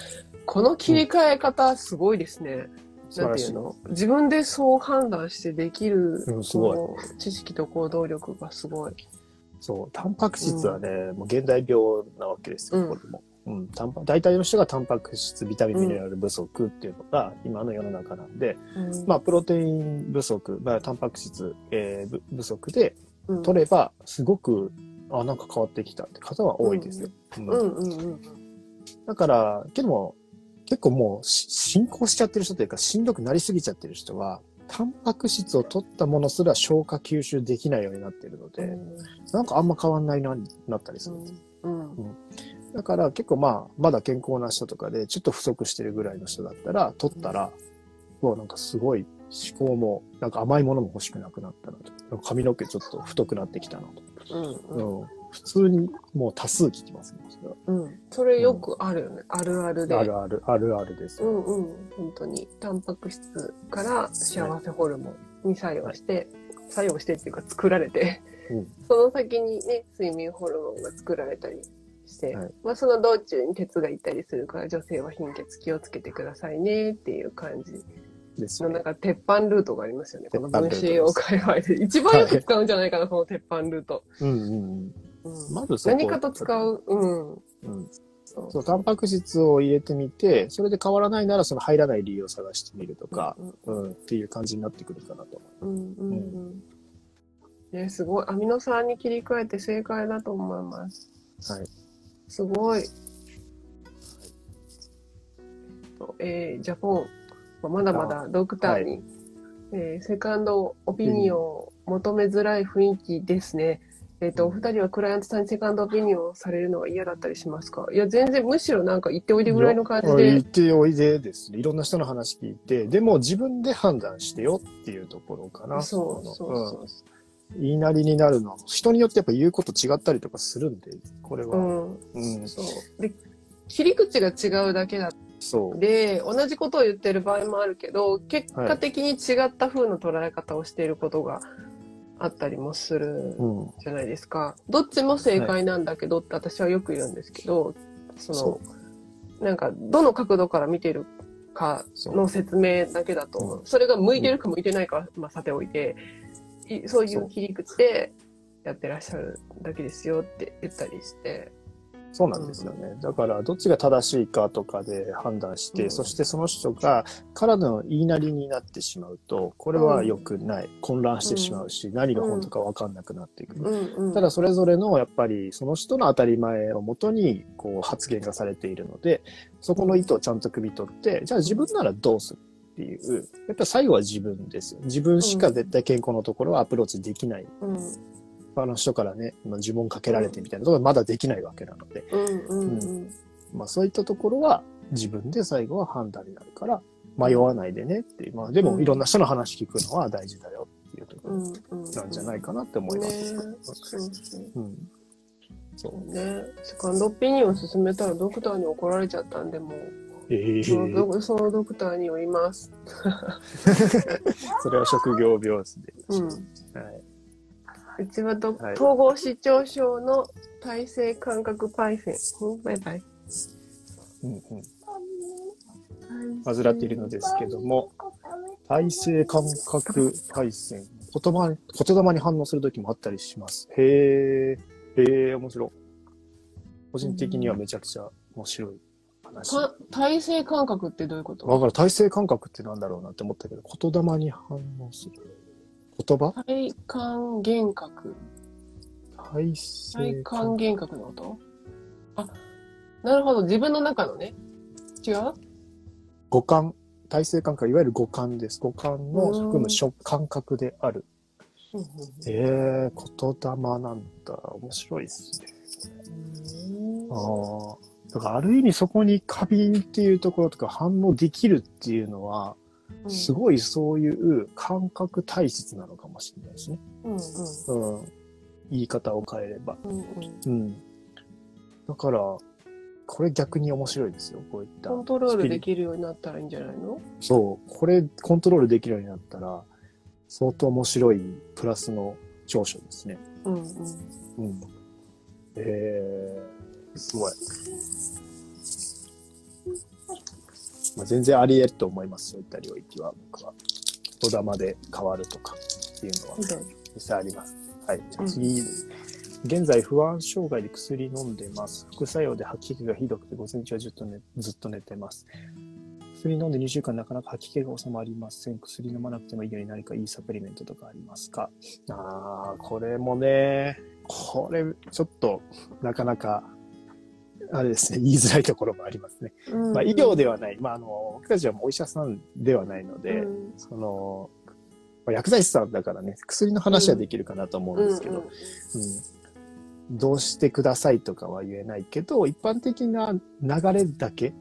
この切り替え方、すごいですね。なん素晴らしい。ていうの自分でそう判断してできる、うん知識と行動力がすごい。そう、タンパク質はね、もう現代病なわけですよ、うん。これも。うん、タンパ大体の人がタンパク質、ビタミン、ミネラル不足っていうのが今の世の中なんで、うん。まあ、プロテイン不足、まあ、タンパク質、えーぶ不足でうん。取れば、すごく、あ、なんか変わってきたって方は多いですよ。うん。うんうんうん。だから、けども、結構もうし進行しちゃってる人というか、しんどくなりすぎちゃってる人は、タンパク質を取ったものすら消化吸収できないようになってるので、なんかあんま変わんないな、なったりするんです。うんだから結構まあ、まだ健康な人とかで、ちょっと不足してるぐらいの人だったら、取ったら、もうなんかすごい思考も、なんか甘いものも欲しくなくなったなと。髪の毛ちょっと太くなってきたなうんと。うん。普通にもう多数聞きますね。それはうん。それよくあるよね。あるあるで。あるある、あるあるです。うんうん。本当に。タンパク質から幸せホルモンに作用して、作用してっていうか作られて、うんその先にね、睡眠ホルモンが作られたりして、はいまあその道中に鉄がいったりするから女性は貧血気をつけてくださいねっていう感じですね。か鉄板ルートがありますよね。この分子栄養界隈で。一番よく使うんじゃないかな、この鉄板ルート。うんうんうん。うんまずそこ何かと使う。うん。うん。そうそう、タンパク質を入れてみて、それで変わらないならその入らない理由を探してみるとか、うんうん、っていう感じになってくるかなと思うんうんうん。ね、すごい。アミノ酸に切り替えて正解だと思います。う。はい。すごい。とえージャポン、まあまだまだドクターに、えーセカンドオピニオンを求めづらい雰囲気ですね。えっ、と、お二人はクライアントさんにセカンドオピニオンをされるのは嫌だったりしますか？いや、全然、むしろなんか言っておいでぐらいの感じいや言っで。ておいでですね。いろんな人の話聞いて、でも自分で判断してよっていうところかな。そうそうのそう。うん。言いなりになるのは、人によってやっぱ言うこと違ったりとかするんで、これは。うん。うん。そう。で、切り口が違うだけだそう。で、同じことを言ってる場合もあるけど、結果的に違った風の捉え方をしていることがあったりもするうん。じゃないですか。どっちも正解なんだけどって私はよく言うんですけど、そのそ、なんか、どの角度から見てるかの説明だけだと思う。うんそれが向いてるか向いてないかは、まあ、さておいて、いそういう切り口でやってらっしゃるだけですよって言ったりして。そうなんですよね。だから、どっちが正しいかとかで判断して、うんそしてその人が体の言いなりになってしまうと、これは良くない。混乱してしまうし、何が本当か分かんなくなっていく。うんうん。ただ、それぞれの、やっぱり、その人の当たり前をもとに、こう、発言がされているので、そこの意図をちゃんと汲み取って、じゃあ自分ならどうするっていう、やっぱり最後は自分ですよ。自分しか絶対健康のところはアプローチできない。うん他の人からね、まあ呪文かけられてみたいなところはまだできないわけなので、うんうんうん。まあそういったところは自分で最後は判断になるから、迷わないでねっていう、まあでもいろんな人の話聞くのは大事だよっていうところ。なんじゃないかなって思います。ねそう。ね、セカンドオピニオン進めたらドクターに怒られちゃったんで、もう、ええそのドそのドクターによります。それは職業病死で。うん。はい。うちはど、はい統合失調症の体性感覚パイセン。うん、バイバイ。うんうん。患っているのですけども、体性感覚対戦。言葉に、言霊に反応するときもあったりします。へえ、へえ、面白い。個人的にはめちゃくちゃ面白い話。か体性感覚ってどういうこと？だから体性感覚ってなんだろうなって思ったけど、言霊に反応する。言葉？体感幻覚。体性体感幻覚のことあ、なるほど。自分の中のね。違う？五感。体性感覚、いわゆる五感です。五感の含うんむ触感覚である。ええ言霊なんだ。面白いですね。うんああ。だからある意味そこに過敏っていうところとか反応できるっていうのは、うんすごいそういう感覚体質なのかもしれないですね。うんうんうん。言い方を変えれば。うんうんうん。だから、これ逆に面白いですよ。こういった。コントロールできるようになったらいいんじゃないの？そう。これコントロールできるようになったら、相当面白いプラスの長所ですね。うんうん。うん。えー、すごい。まあ、全然あり得ると思います。そういった領域は、僕は。言霊で変わるとかっていうのは実際あります。はい。じゃあ次、現在不安障害で薬飲んでます。副作用で吐き気がひどくて午前中はずっと,、ね、ずっと寝てます。薬飲んで2週間なかなか吐き気が収まりません。薬飲まなくてもいいように何かいいサプリメントとかありますか？ああ、これもね、これちょっとなかなか、あれですね、言いづらいところもありますね。まあ医療ではない。まああの、僕たちはもうお医者さんではないので、うんその、まあ薬剤師さんだからね、薬の話はできるかなと思うんですけど、うんうん、どうしてくださいとかは言えないけど、一般的な流れだけ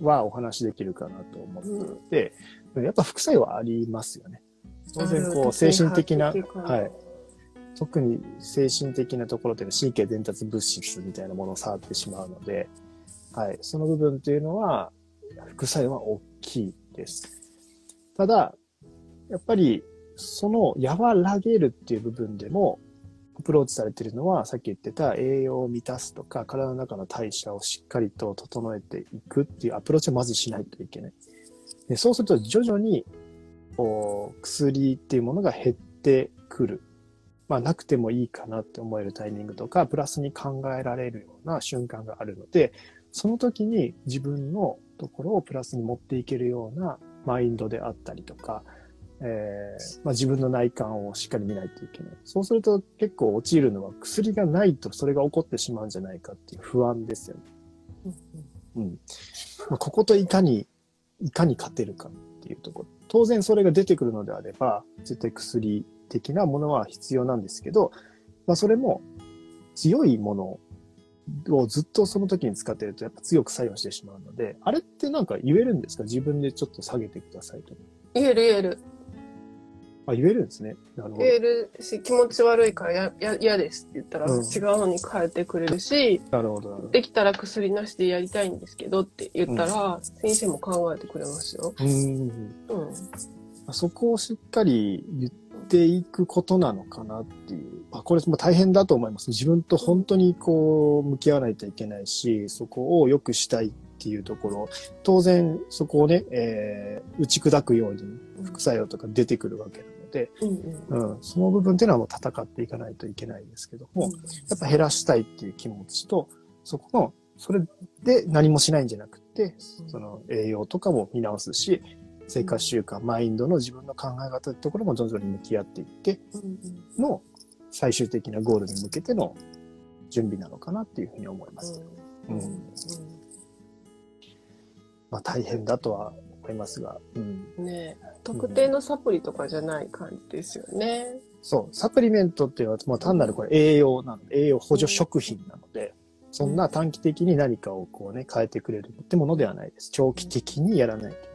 はお話できるかなと思っていて、やっぱ副作用はありますよね。当然こう精神的な、はい。特に精神的なところというのは神経伝達物質みたいなものを触ってしまうので、はい。その部分というのは、副作用は大きいです。ただ、やっぱり、その和らげるっていう部分でも、アプローチされてるのは、さっき言ってた栄養を満たすとか、体の中の代謝をしっかりと整えていくっていうアプローチをまずしないといけない。でそうすると徐々に、こう、薬っていうものが減ってくる。まあ、なくてもいいかなって思えるタイミングとか、プラスに考えられるような瞬間があるので、その時に自分のところをプラスに持っていけるようなマインドであったりとか、えーまあ、自分の内観をしっかり見ないといけない。そうすると結構陥るのは薬がないとそれが起こってしまうんじゃないかっていう不安ですよね。うん。まあ、ここといかに、いかに勝てるかっていうところ。当然それが出てくるのであれば、絶対薬的なものは必要なんですけど、まあそれも強いものをずっとその時に使ってるとやっぱ強く作用してしまうので、あれってなんか言えるんですか？自分でちょっと下げてくださいとか。言える言える。あ、言えるんですね。なるほど。言えるし、気持ち悪いからやや嫌ですって言ったら、うん違うのに変えてくれるし、なるほど、なるほど。できたら薬なしでやりたいんですけどって言ったら、先生も考えてくれますよ。うーん。うん。そこをしっかり言っていくことなのかなっていう。あこれも大変だと思います。自分と本当にこう向き合わないといけないし、そこを良くしたいっていうところ、当然そこをね、えー打ち砕くように副作用とか出てくるわけなので、うんその部分っていうのはもう戦っていかないといけないですけども、やっぱ減らしたいっていう気持ちと、そこの、それで何もしないんじゃなくて、その栄養とかも見直すし、生活習慣、マインドの自分の考え方ってところも徐々に向き合っていってうんの最終的なゴールに向けての準備なのかなっていうふうに思います。うん。うん。まあ大変だとは思いますが、うん、うん。ねえ特定のサプリとかじゃない感じですよね。そう、サプリメントっていうのは、まあ、単なるこれ栄養なの。で、栄養補助食品なので、そんな短期的に何かをこうね、変えてくれるってものではないです。長期的にやらないと。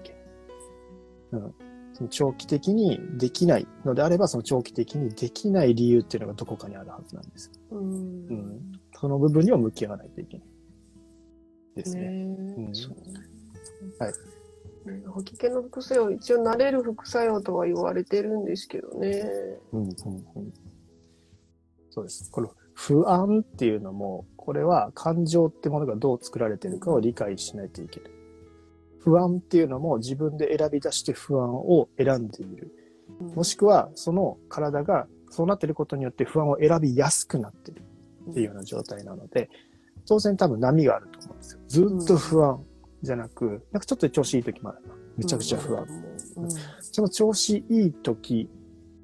うん。その長期的にできないのであれば、その長期的にできない理由っていうのがどこかにあるはずなんです。うんうん。その部分には向き合わないといけない。ですね。ねうんはいね吐き気の副作用、一応慣れる副作用とは言われてるんですけどね。うん、うん、うん。そうです。この不安っていうのも、これは感情ってものがどう作られてるかを理解しないといけない。不安っていうのも自分で選び出して不安を選んでいる。もしくは、その体がそうなってることによって不安を選びやすくなってるっていうような状態なので、当然多分波があると思うんですよ。ずっと不安じゃなく、なんかちょっと調子いい時もあるな。めちゃくちゃ不安。うん。その調子いい時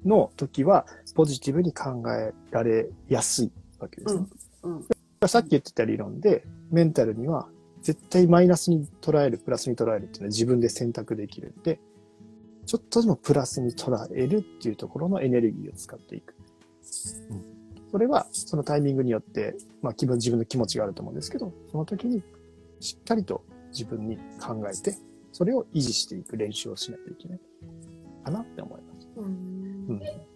の時は、ポジティブに考えられやすいわけですね。うんうんさっき言ってた理論で、メンタルには絶対マイナスに捉える、プラスに捉えるっていうのは自分で選択できるんで、ちょっとでもプラスに捉えるっていうところのエネルギーを使っていく。それは、そのタイミングによって、まあ気分、自分の気持ちがあると思うんですけど、その時にしっかりと自分に考えて、それを維持していく練習をしないといけないかなって思います。うんうん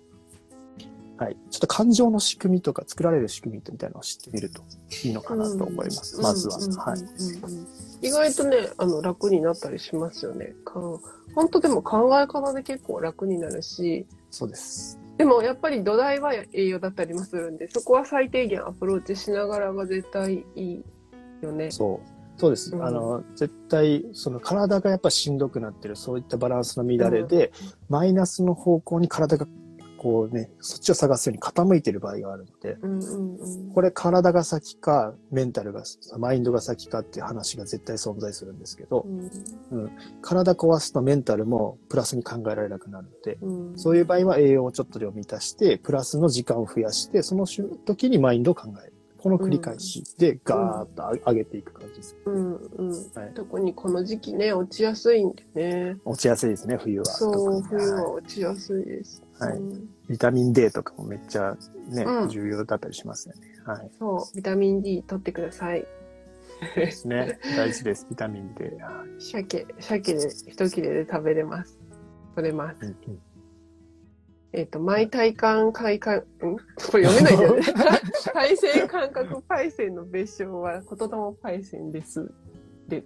はい。ちょっと感情の仕組みとか作られる仕組みみたいなのを知ってみるといいのかなと思います。まずは。うんはい。うんうん意外とね、あの、楽になったりしますよね。か本当でも考え方で結構楽になるし、そうです。でもやっぱり土台は栄養だったりもするんで、そこは最低限アプローチしながらが絶対いいよね。そう。そうです。うんあの、絶対、その体がやっぱしんどくなってる、そういったバランスの乱れで、マイナスの方向に体が、こうね、そっちを探すように傾いてる場合があるので、うんうんうん。これ体が先か、メンタルが、マインドが先かっていう話が絶対存在するんですけどう、ん体壊すとメンタルもプラスに考えられなくなるので、うんそういう場合は栄養をちょっと量満たして、プラスの時間を増やして、その時にマインドを考える。この繰り返しでガーッと上げていく感じです。うんうんはい特にこの時期ね、落ちやすいんでね。落ちやすいですね、冬は。そう、冬ははい落ちやすいです。はいうんビタミン D とかもめっちゃね、うん重要だったりしますよね。はい。そう、ビタミン D 取ってください。ですね。大事です、ビタミン D。はい鮭、鮭で一切れで食べれます。取れます。うんうんえっ、と、毎体感快感、ん？これ読めないんだよね。対戦感覚パイセンの別称は、言霊パイセンです。で、うん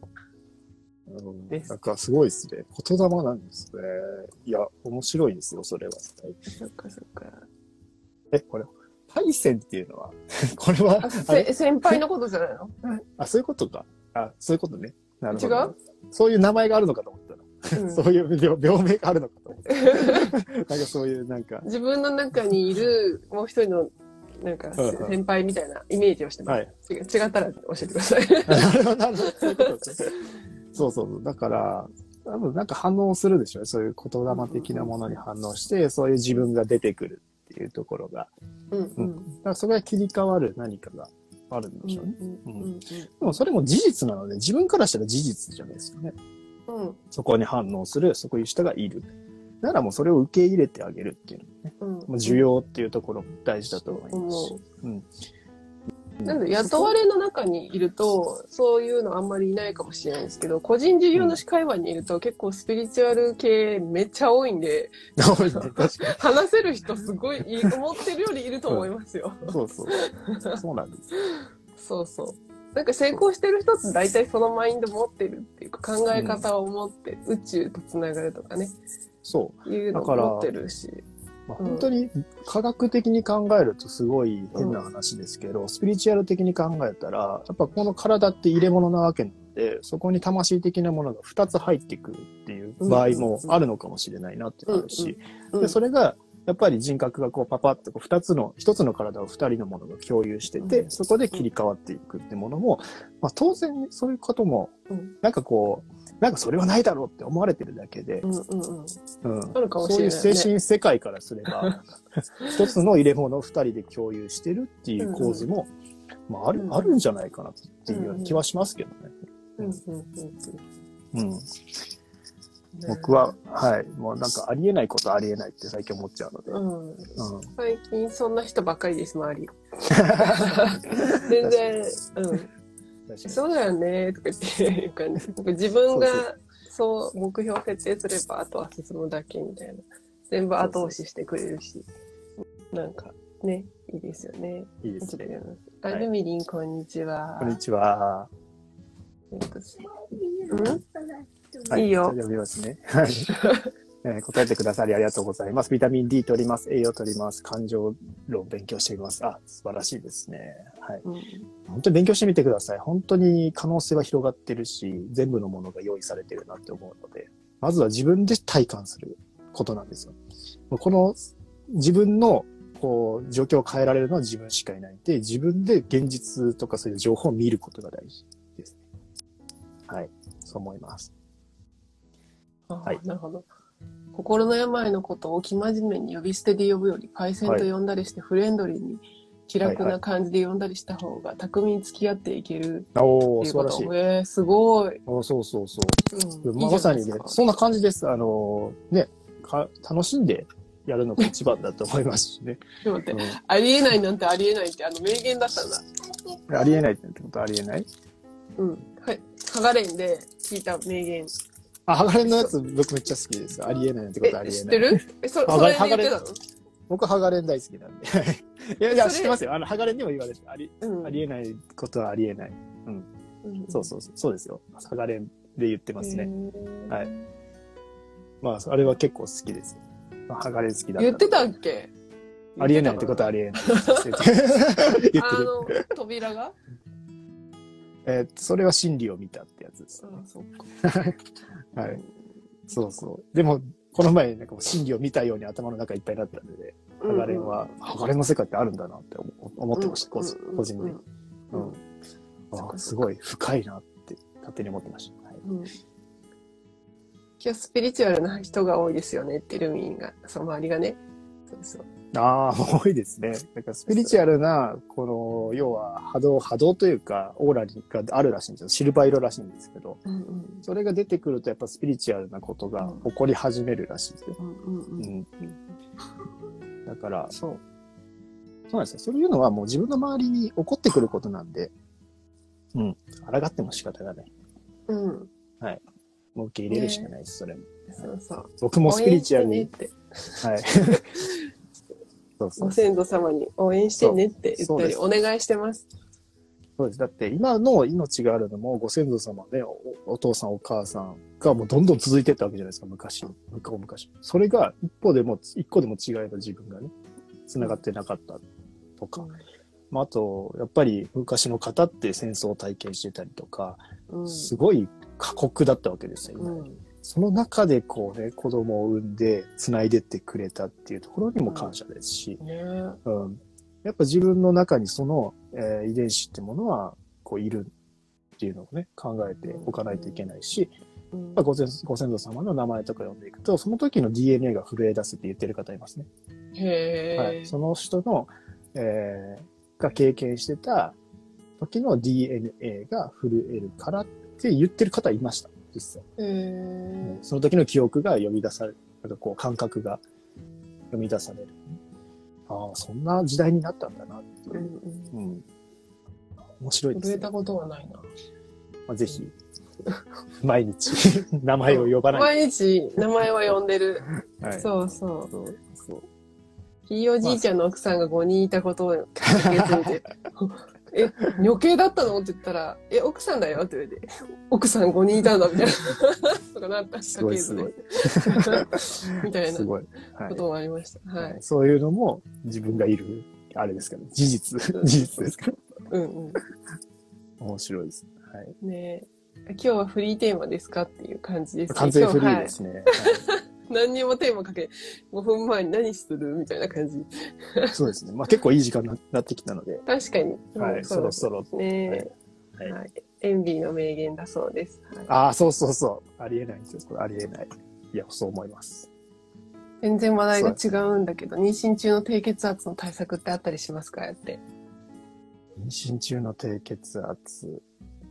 ですなんかすごいですね。言霊なんですね。いや、面白いですよ、それは。そっかそっか。え、これ、パイセンっていうのは、これはれせ先輩のことじゃないの？あ、そういうことか。あ、そういうことね。なるほど。違う？そういう名前があるのかと思ったら。うんそういう病病名があるのかと思った。なんかそういう、なんか、自分の中にいるもう一人のなんか先輩みたいなイメージをしてます。はい。違違ったら教えてください。なるほど、なるほど。そういうことですね。そうそう。だから、多分なんか反応するでしょうね。そういう言霊的なものに反応して、そういう自分が出てくるっていうところが。うんううんん。だからそれが切り替わる何かがあるんでしょうね。うんうんでもそれも事実なので、自分からしたら事実じゃないですよね。うんそこに反応する、そういう人がいる。ならもうそれを受け入れてあげるっていうのね。うん需要っていうところも大事だと思いますし。うん。なんで雇われの中にいるとそういうのあんまりいないかもしれないですけど個人事業主会話にいると結構スピリチュアル系めっちゃ多いんで。話せる人すごいいい思ってるよりいると思いますよ。そうそう。そうなんです。そうそう。なんか成功してる人って大体そのマインド持ってるっていうか考え方を持って、宇宙とつながるとかねそう。いうのを持ってるし。まあ、うん。本当に科学的に考えるとすごい変な話ですけど、スピリチュアル的に考えたら、やっぱこの体って入れ物なわけなので、そこに魂的なものが2つ入ってくるっていう場合もあるのかもしれないなってなるし、うんでそれがやっぱり人格がこうパパッとこう2つの、1つの体を2人のものが共有してて、うん。そこで切り替わっていくってものも、まあ当然そういうことも、うん。なんかこう、なんかそれはないだろうって思われてるだけでう、んうんうん。うんあるかもそういう。精神世界からすれば、一つの入れ物を二人で共有してるっていう構図も、まあ、ある、うんあるんじゃないかなっていうような気はしますけどね。うんうんうんうん。うん僕は、はい。もうなんかありえないことありえないって最近思っちゃうので。うん。うん。最近そんな人ばっかりです、周り。全然、うん。そうだよね、とか言って自分がそう目標設定すれば、あとは進むだけみたいな。全部後押ししてくれるし。なんか、ね、いいですよね。いいですね。あ、はいルミリン、こんにちは。こんにちは。えっとはいいよ読みますね。はい。えー答えてくださりありがとうございます。ビタミン D 取ります。栄養取ります。感情論勉強しています。あ、素晴らしいですね。はい。うん本当に勉強してみてください。本当に可能性は広がってるし、全部のものが用意されてるなって思うので、まずは自分で体感することなんですよ。この自分のこう状況を変えられるのは自分しかいないんで、自分で現実とかそういう情報を見ることが大事ですね。はい。そう思います。あはいなるほど。心の病のことを生真面目に呼び捨てで呼ぶより、パイセンと呼んだりして、フレンドリーに気楽な感じで呼んだりした方が、巧みに付き合っていけるっていうこ素晴らしいと。。えー、すごい。おーそうそうそう。うん、まあまさにねそんな感じです。あのねか、楽しんでやるのが一番だと思いますしね。ちょっと待って、うありえないなんてありえないって、あの名言だったんだ。ん、ありえないってことはありえない？うん。はい。ハガレンで聞いた名言。あ、ハガレンのやつ僕めっちゃ好きです。ありえないってことはあえ、りえない。知ってる？え、そ、ハそれでガレン言ってたの？僕ハガレン大好きなんで。い やいや、知ってますよ。あの、ハガレンにも言われてあり、うん。ありえないことはありえない。うんそうそうそう。そうですよ。ハガレンで言ってますね。はいまあ、あれは結構好きですよ。まあ、ハガレン好きだ言ってたっけ？ありえないってことはありえない。言ってる。扉が？えーそれは真理を見たってやつですね。あ、そっか。はい。そうそう。でも、この前、なんか真理を見たように頭の中いっぱいになったので、ハガレンは、ハガレンの世界ってあるんだなって思思ってました、個人で。うんあすごい深いなって勝手に思ってました。はいうん今日スピリチュアルな人が多いですよねってルミンが、その周りがね。そうそう。ああ、多いですね。だからスピリチュアルな、この、要は波動、波動というか、オーラがあるらしいんですよ。シルバー色らしいんですけど、うんうん。それが出てくるとやっぱスピリチュアルなことが起こり始めるらしいですよ。うんうんううん。ん。だから、そう。そうなんですよ。そういうのはもう自分の周りに起こってくることなんで、うん。抗っても仕方がない。うん。もう受け入れるしかないです、それも。そうそう。僕もスピリチュアルに、応援してねはい。そう。そうご先祖様に応援してねって言ったり、そお願いしてます。そうです。だって今の命があるのもご先祖様ね、おお父さんお母さんがもうどんどん続いてったわけじゃないですか、昔。向こう昔。それが一歩でも、一個でも違えば自分がね、繋がってなかったとか。まあ、あと、やっぱり昔の方って戦争を体験してたりとか、うん。すごい過酷だったわけですよ、今うん。その中でこうね、子供を産んで繋いでってくれたっていうところにも感謝ですし、ねうん。やっぱ自分の中にその、えー遺伝子ってものは、こういるっていうのをね、考えておかないといけないし、うんまあ、ご先ご先祖様の名前とか呼んでいくと、その時の DNA が震え出すって言ってる方いますね。へえ、はい。その人の、えーが経験してた時の DNA が震えるからって言ってる方いました、実際。へえその時の記憶が呼び出される、なんかこう感覚が呼び出される。ああ、そんな時代になったんだなっていうう。んうん。うん。面白いですね。震えたことはないな。まあ、ぜひ、毎日、名前を呼ばない。毎日名前は呼んでる。はい、そうそう。そうそうひいおじいちゃんの奥さんが5人いたことを受け継いで、え、女系だったの？って言ったら、え、奥さんだよ？って言われて、奥さん5人いたんだみたいな。とかなったすごいすごい。みたいなこともありました。はい。そういうのも自分がいる、あれですから、ね、事実、事実ですから。うん面白いです。はい。うん。ねえ今日はフリーテーマですか？っていう感じですね。完全フリーですね。はい何にもテーマかけ、5分前に何するみたいな感じ。はいそうですね。まあ結構いい時間になってきたので、確かに。はい、うんそろそろ。ねえ、はいはい。エンビーの名言だそうです。はいああ、そうそうそう。ありえないんですよ。これありえない。いや、そう思います。全然話題が違うんだけど、妊娠中の低血圧の対策ってあったりしますか？やって。妊娠中の低血圧。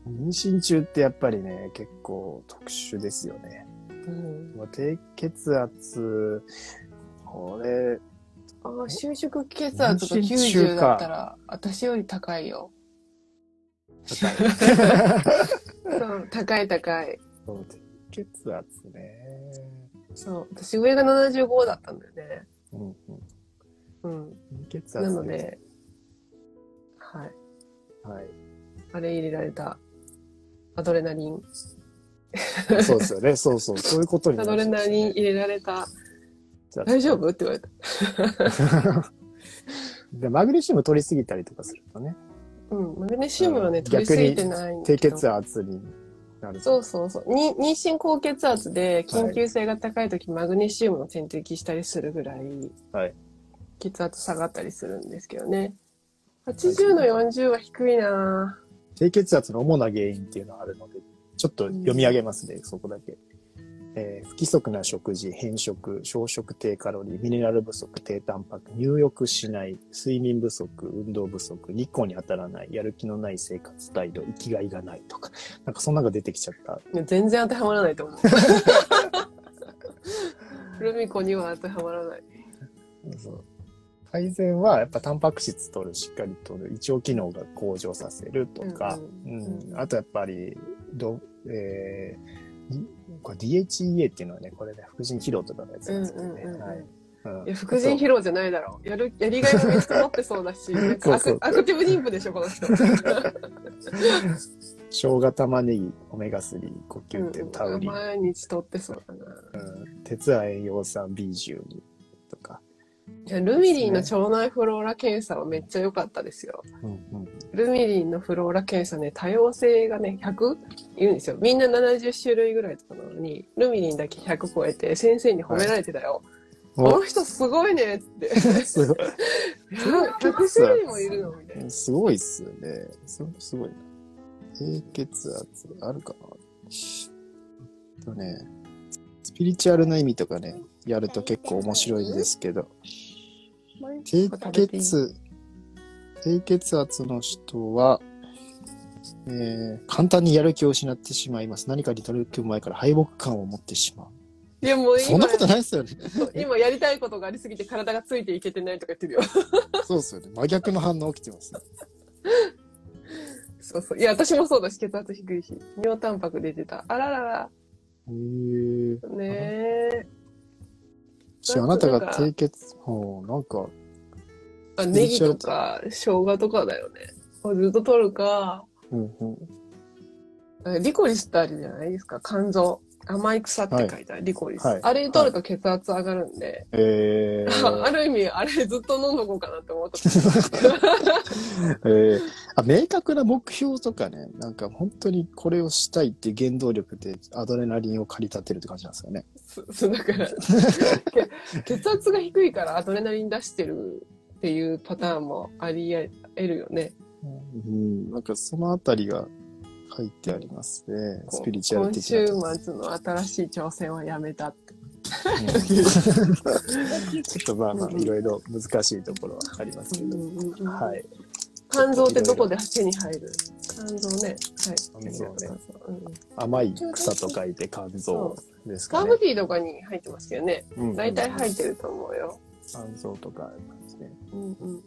妊娠中ってやっぱりね、結構特殊ですよね。うん。まあ低血圧、これ、ああ、就職血圧が妊娠中90かだったら、私より高いよ。高い。そう、高い高い。そう低血圧ね。そう、私上が75だったんだよね。うんうん。うん。低血圧なので、はい。はい。あれ入れられた。アドレナリン。そうですよね。そうそう。そういうことになるんですよねナリン入れられた。大丈夫？って言われた。で、マグネシウム取りすぎたりとかするとね、うん。マグネシウムはね、うん取りすぎてない低。血圧になる。そうそうそう。に妊娠高血圧で緊急性が高いとき、マグネシウムを点滴したりするぐらい、はい血圧下がったりするんですけどね。80の40は低いな低血圧の主な原因っていうのがあるので、ちょっと読み上げますね、そこだけ。えー不規則な食事、変色、小食低カロリー、ミネラル不足、低タンパク、入浴しない、睡眠不足、運動不足、日光に当たらない、やる気のない生活態度、生きがいがないとか、なんかそんなのが出てきちゃった。全然当てはまらないと思う。ルミ子には当てはまらない。そう改善はやっぱタンパク質取る、しっかり取る、胃腸機能が向上させるとか、ううんんうんあとやっぱり、どえーにこれ DHEA っていうのはね、これね、副腎疲労とかのやつなんですけどね。うんうんうんうんはいうんいや、副腎疲労じゃないだろう。やる、やりがいもめっちゃ持ってそうだし、アクそうそうアクティブ妊婦でしょ、この人。生姜、玉ねぎ、オメガ3、呼吸点、タウリン、毎日取ってそうだな。うん、鉄亜塩葉酸 B12 とか。いや、ルミリンの腸内フローラ検査はめっちゃ良かったですよ。うんうんルミリンのフローラ検査ね、多様性がね、100いるんですよ。みんな70種類ぐらいとかなのに、ルミリンだけ100超えて先生に褒められてたよ。この人すごいねって。すごい100種類もいるのみたいな。すごいっすよね。すすごいな。低血圧あるかなとね、スピリチュアルな意味とかね、やると結構面白いんですけど、低血、低血圧の人は、えー簡単にやる気を失ってしまいます。何かに取り組む前から敗北感を持ってしまう。いやもう今そんなことないですよね。今やりたいことがありすぎて体がついていけてないとか言ってるよ。そうですよね。真逆の反応起きてますね。そうそう。いや、私もそうだし、血圧低いし。尿タンパク出てた。あららら。へー。ねえ。じゃああなたが低血、ほうなんか、あ、ネギとか生姜とかだよね。をずっと取るか、うんうん。リコリスってあるじゃないですか、肝臓。甘い草って書いてある、リコリス。はいあれ取ると血圧上がるんで、えー、ある意味、あれずっと飲んどこうかなって思った。えー、あ明確な目標とかね、なんか本当にこれをしたいって原動力でアドレナリンを駆り立てるって感じなんですよね。そそうだから、け血圧が低いからアドレナリン出してるっていうパターンもあり得るよね。うん、なんかそのあたりが書いてありますね。スピリチュアル今的週な。末の新しい挑戦はやめたって。うんちょっとまあまあ、いろいろ難しいところはありますけど。ははい。肝臓ってどこで手に入る？肝臓ね。はい。肝臓ねうん甘い草と書いて肝臓ですかねハーブ。ティーとかに入ってますけどね。うん大体入ってると思うよ。肝臓とかですね。うんうんうん。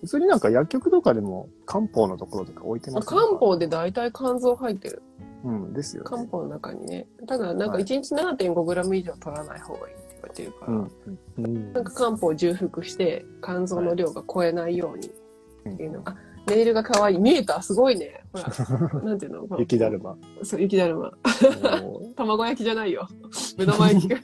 普通になんか薬局とかでも漢方のところとか置いてあます漢方で大体肝臓入ってる。うん、ですよね。漢方の中にね。ただ、なんかはい1日 7.5g 以上取らない方がいいって言われてるから。うん。うんなんか漢方を重複して肝臓の量が超えないようにっていうのが、あネイルが可愛い。見えた？すごいね。ほら。なんていうの？雪だるま。そう、雪だるま。卵焼きじゃないよ。目玉焼き。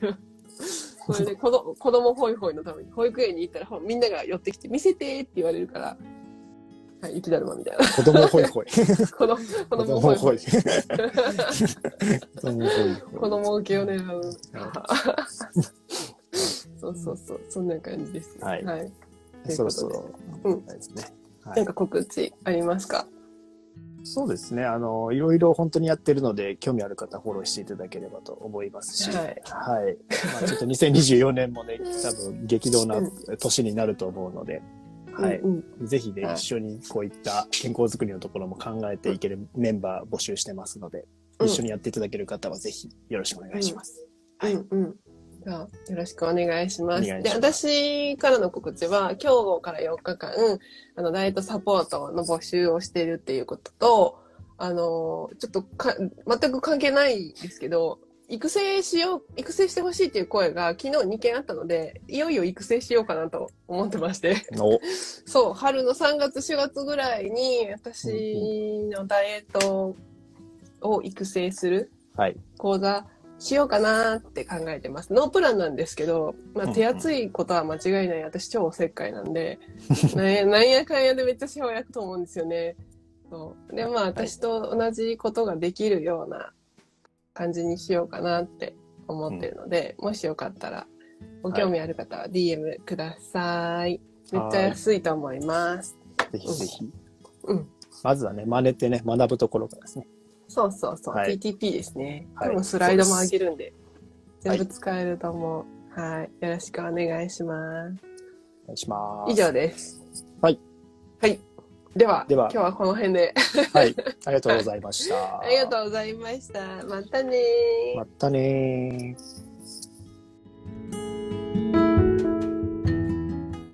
これね、子ど子供ホイホイのために、保育園に行ったらほみんなが寄ってきて、見せてって言われるから、はい、雪だるまみたいな。子供ホイホイ。子供、ホイホイ供ホイ。。子供ホイホイ。子供受けを狙う。そうそうそう、そんな感じです。はいはい。そろそろ、うんですね。はいなんか告知ありますか？そうですね。あの、いろいろ本当にやってるので、興味ある方フォローしていただければと思いますし、はいはい。まあ、ちょっと2024年もね、多分激動なうん年になると思うので、はい。うんうんぜひね、はい一緒にこういった健康づくりのところも考えていけるメンバー募集してますので、うん一緒にやっていただける方はぜひよろしくお願いします。はいうんうん。よろしくお願いします。ます私からの告知は、今日から4日間、あの、ダイエットサポートの募集をしているっていうことと、あの、ちょっとか、全く関係ないですけど、育成しよう、育成してほしいっていう声が昨日2件あったので、いよいよ育成しようかなと思ってまして。お そう、春の3月、4月ぐらいに、私のダイエットを育成するはい。しようかなって考えてます。ノープランなんですけど、まあ、手厚いことは間違いない。私超おせっかいなんで、なんやなんやかんやでめっちゃ世話焼くと思うんですよね。そう。で、まあ、私と同じことができるような感じにしようかなって思ってるので、もしよかったら、ご興味ある方は DM ください。めっちゃ安いと思います。ぜひぜひ。うん。まずはね、真似てね、学ぶところからですね。そうそうそう。はい TTP ですね。はい多分スライドもあげるんで、はい全部使えると思う。はい。よろしくお願いします。お願いします。以上です。はい。はい。では、では今日はこの辺で。はい。ありがとうございました。ありがとうございました。またねー。またねー。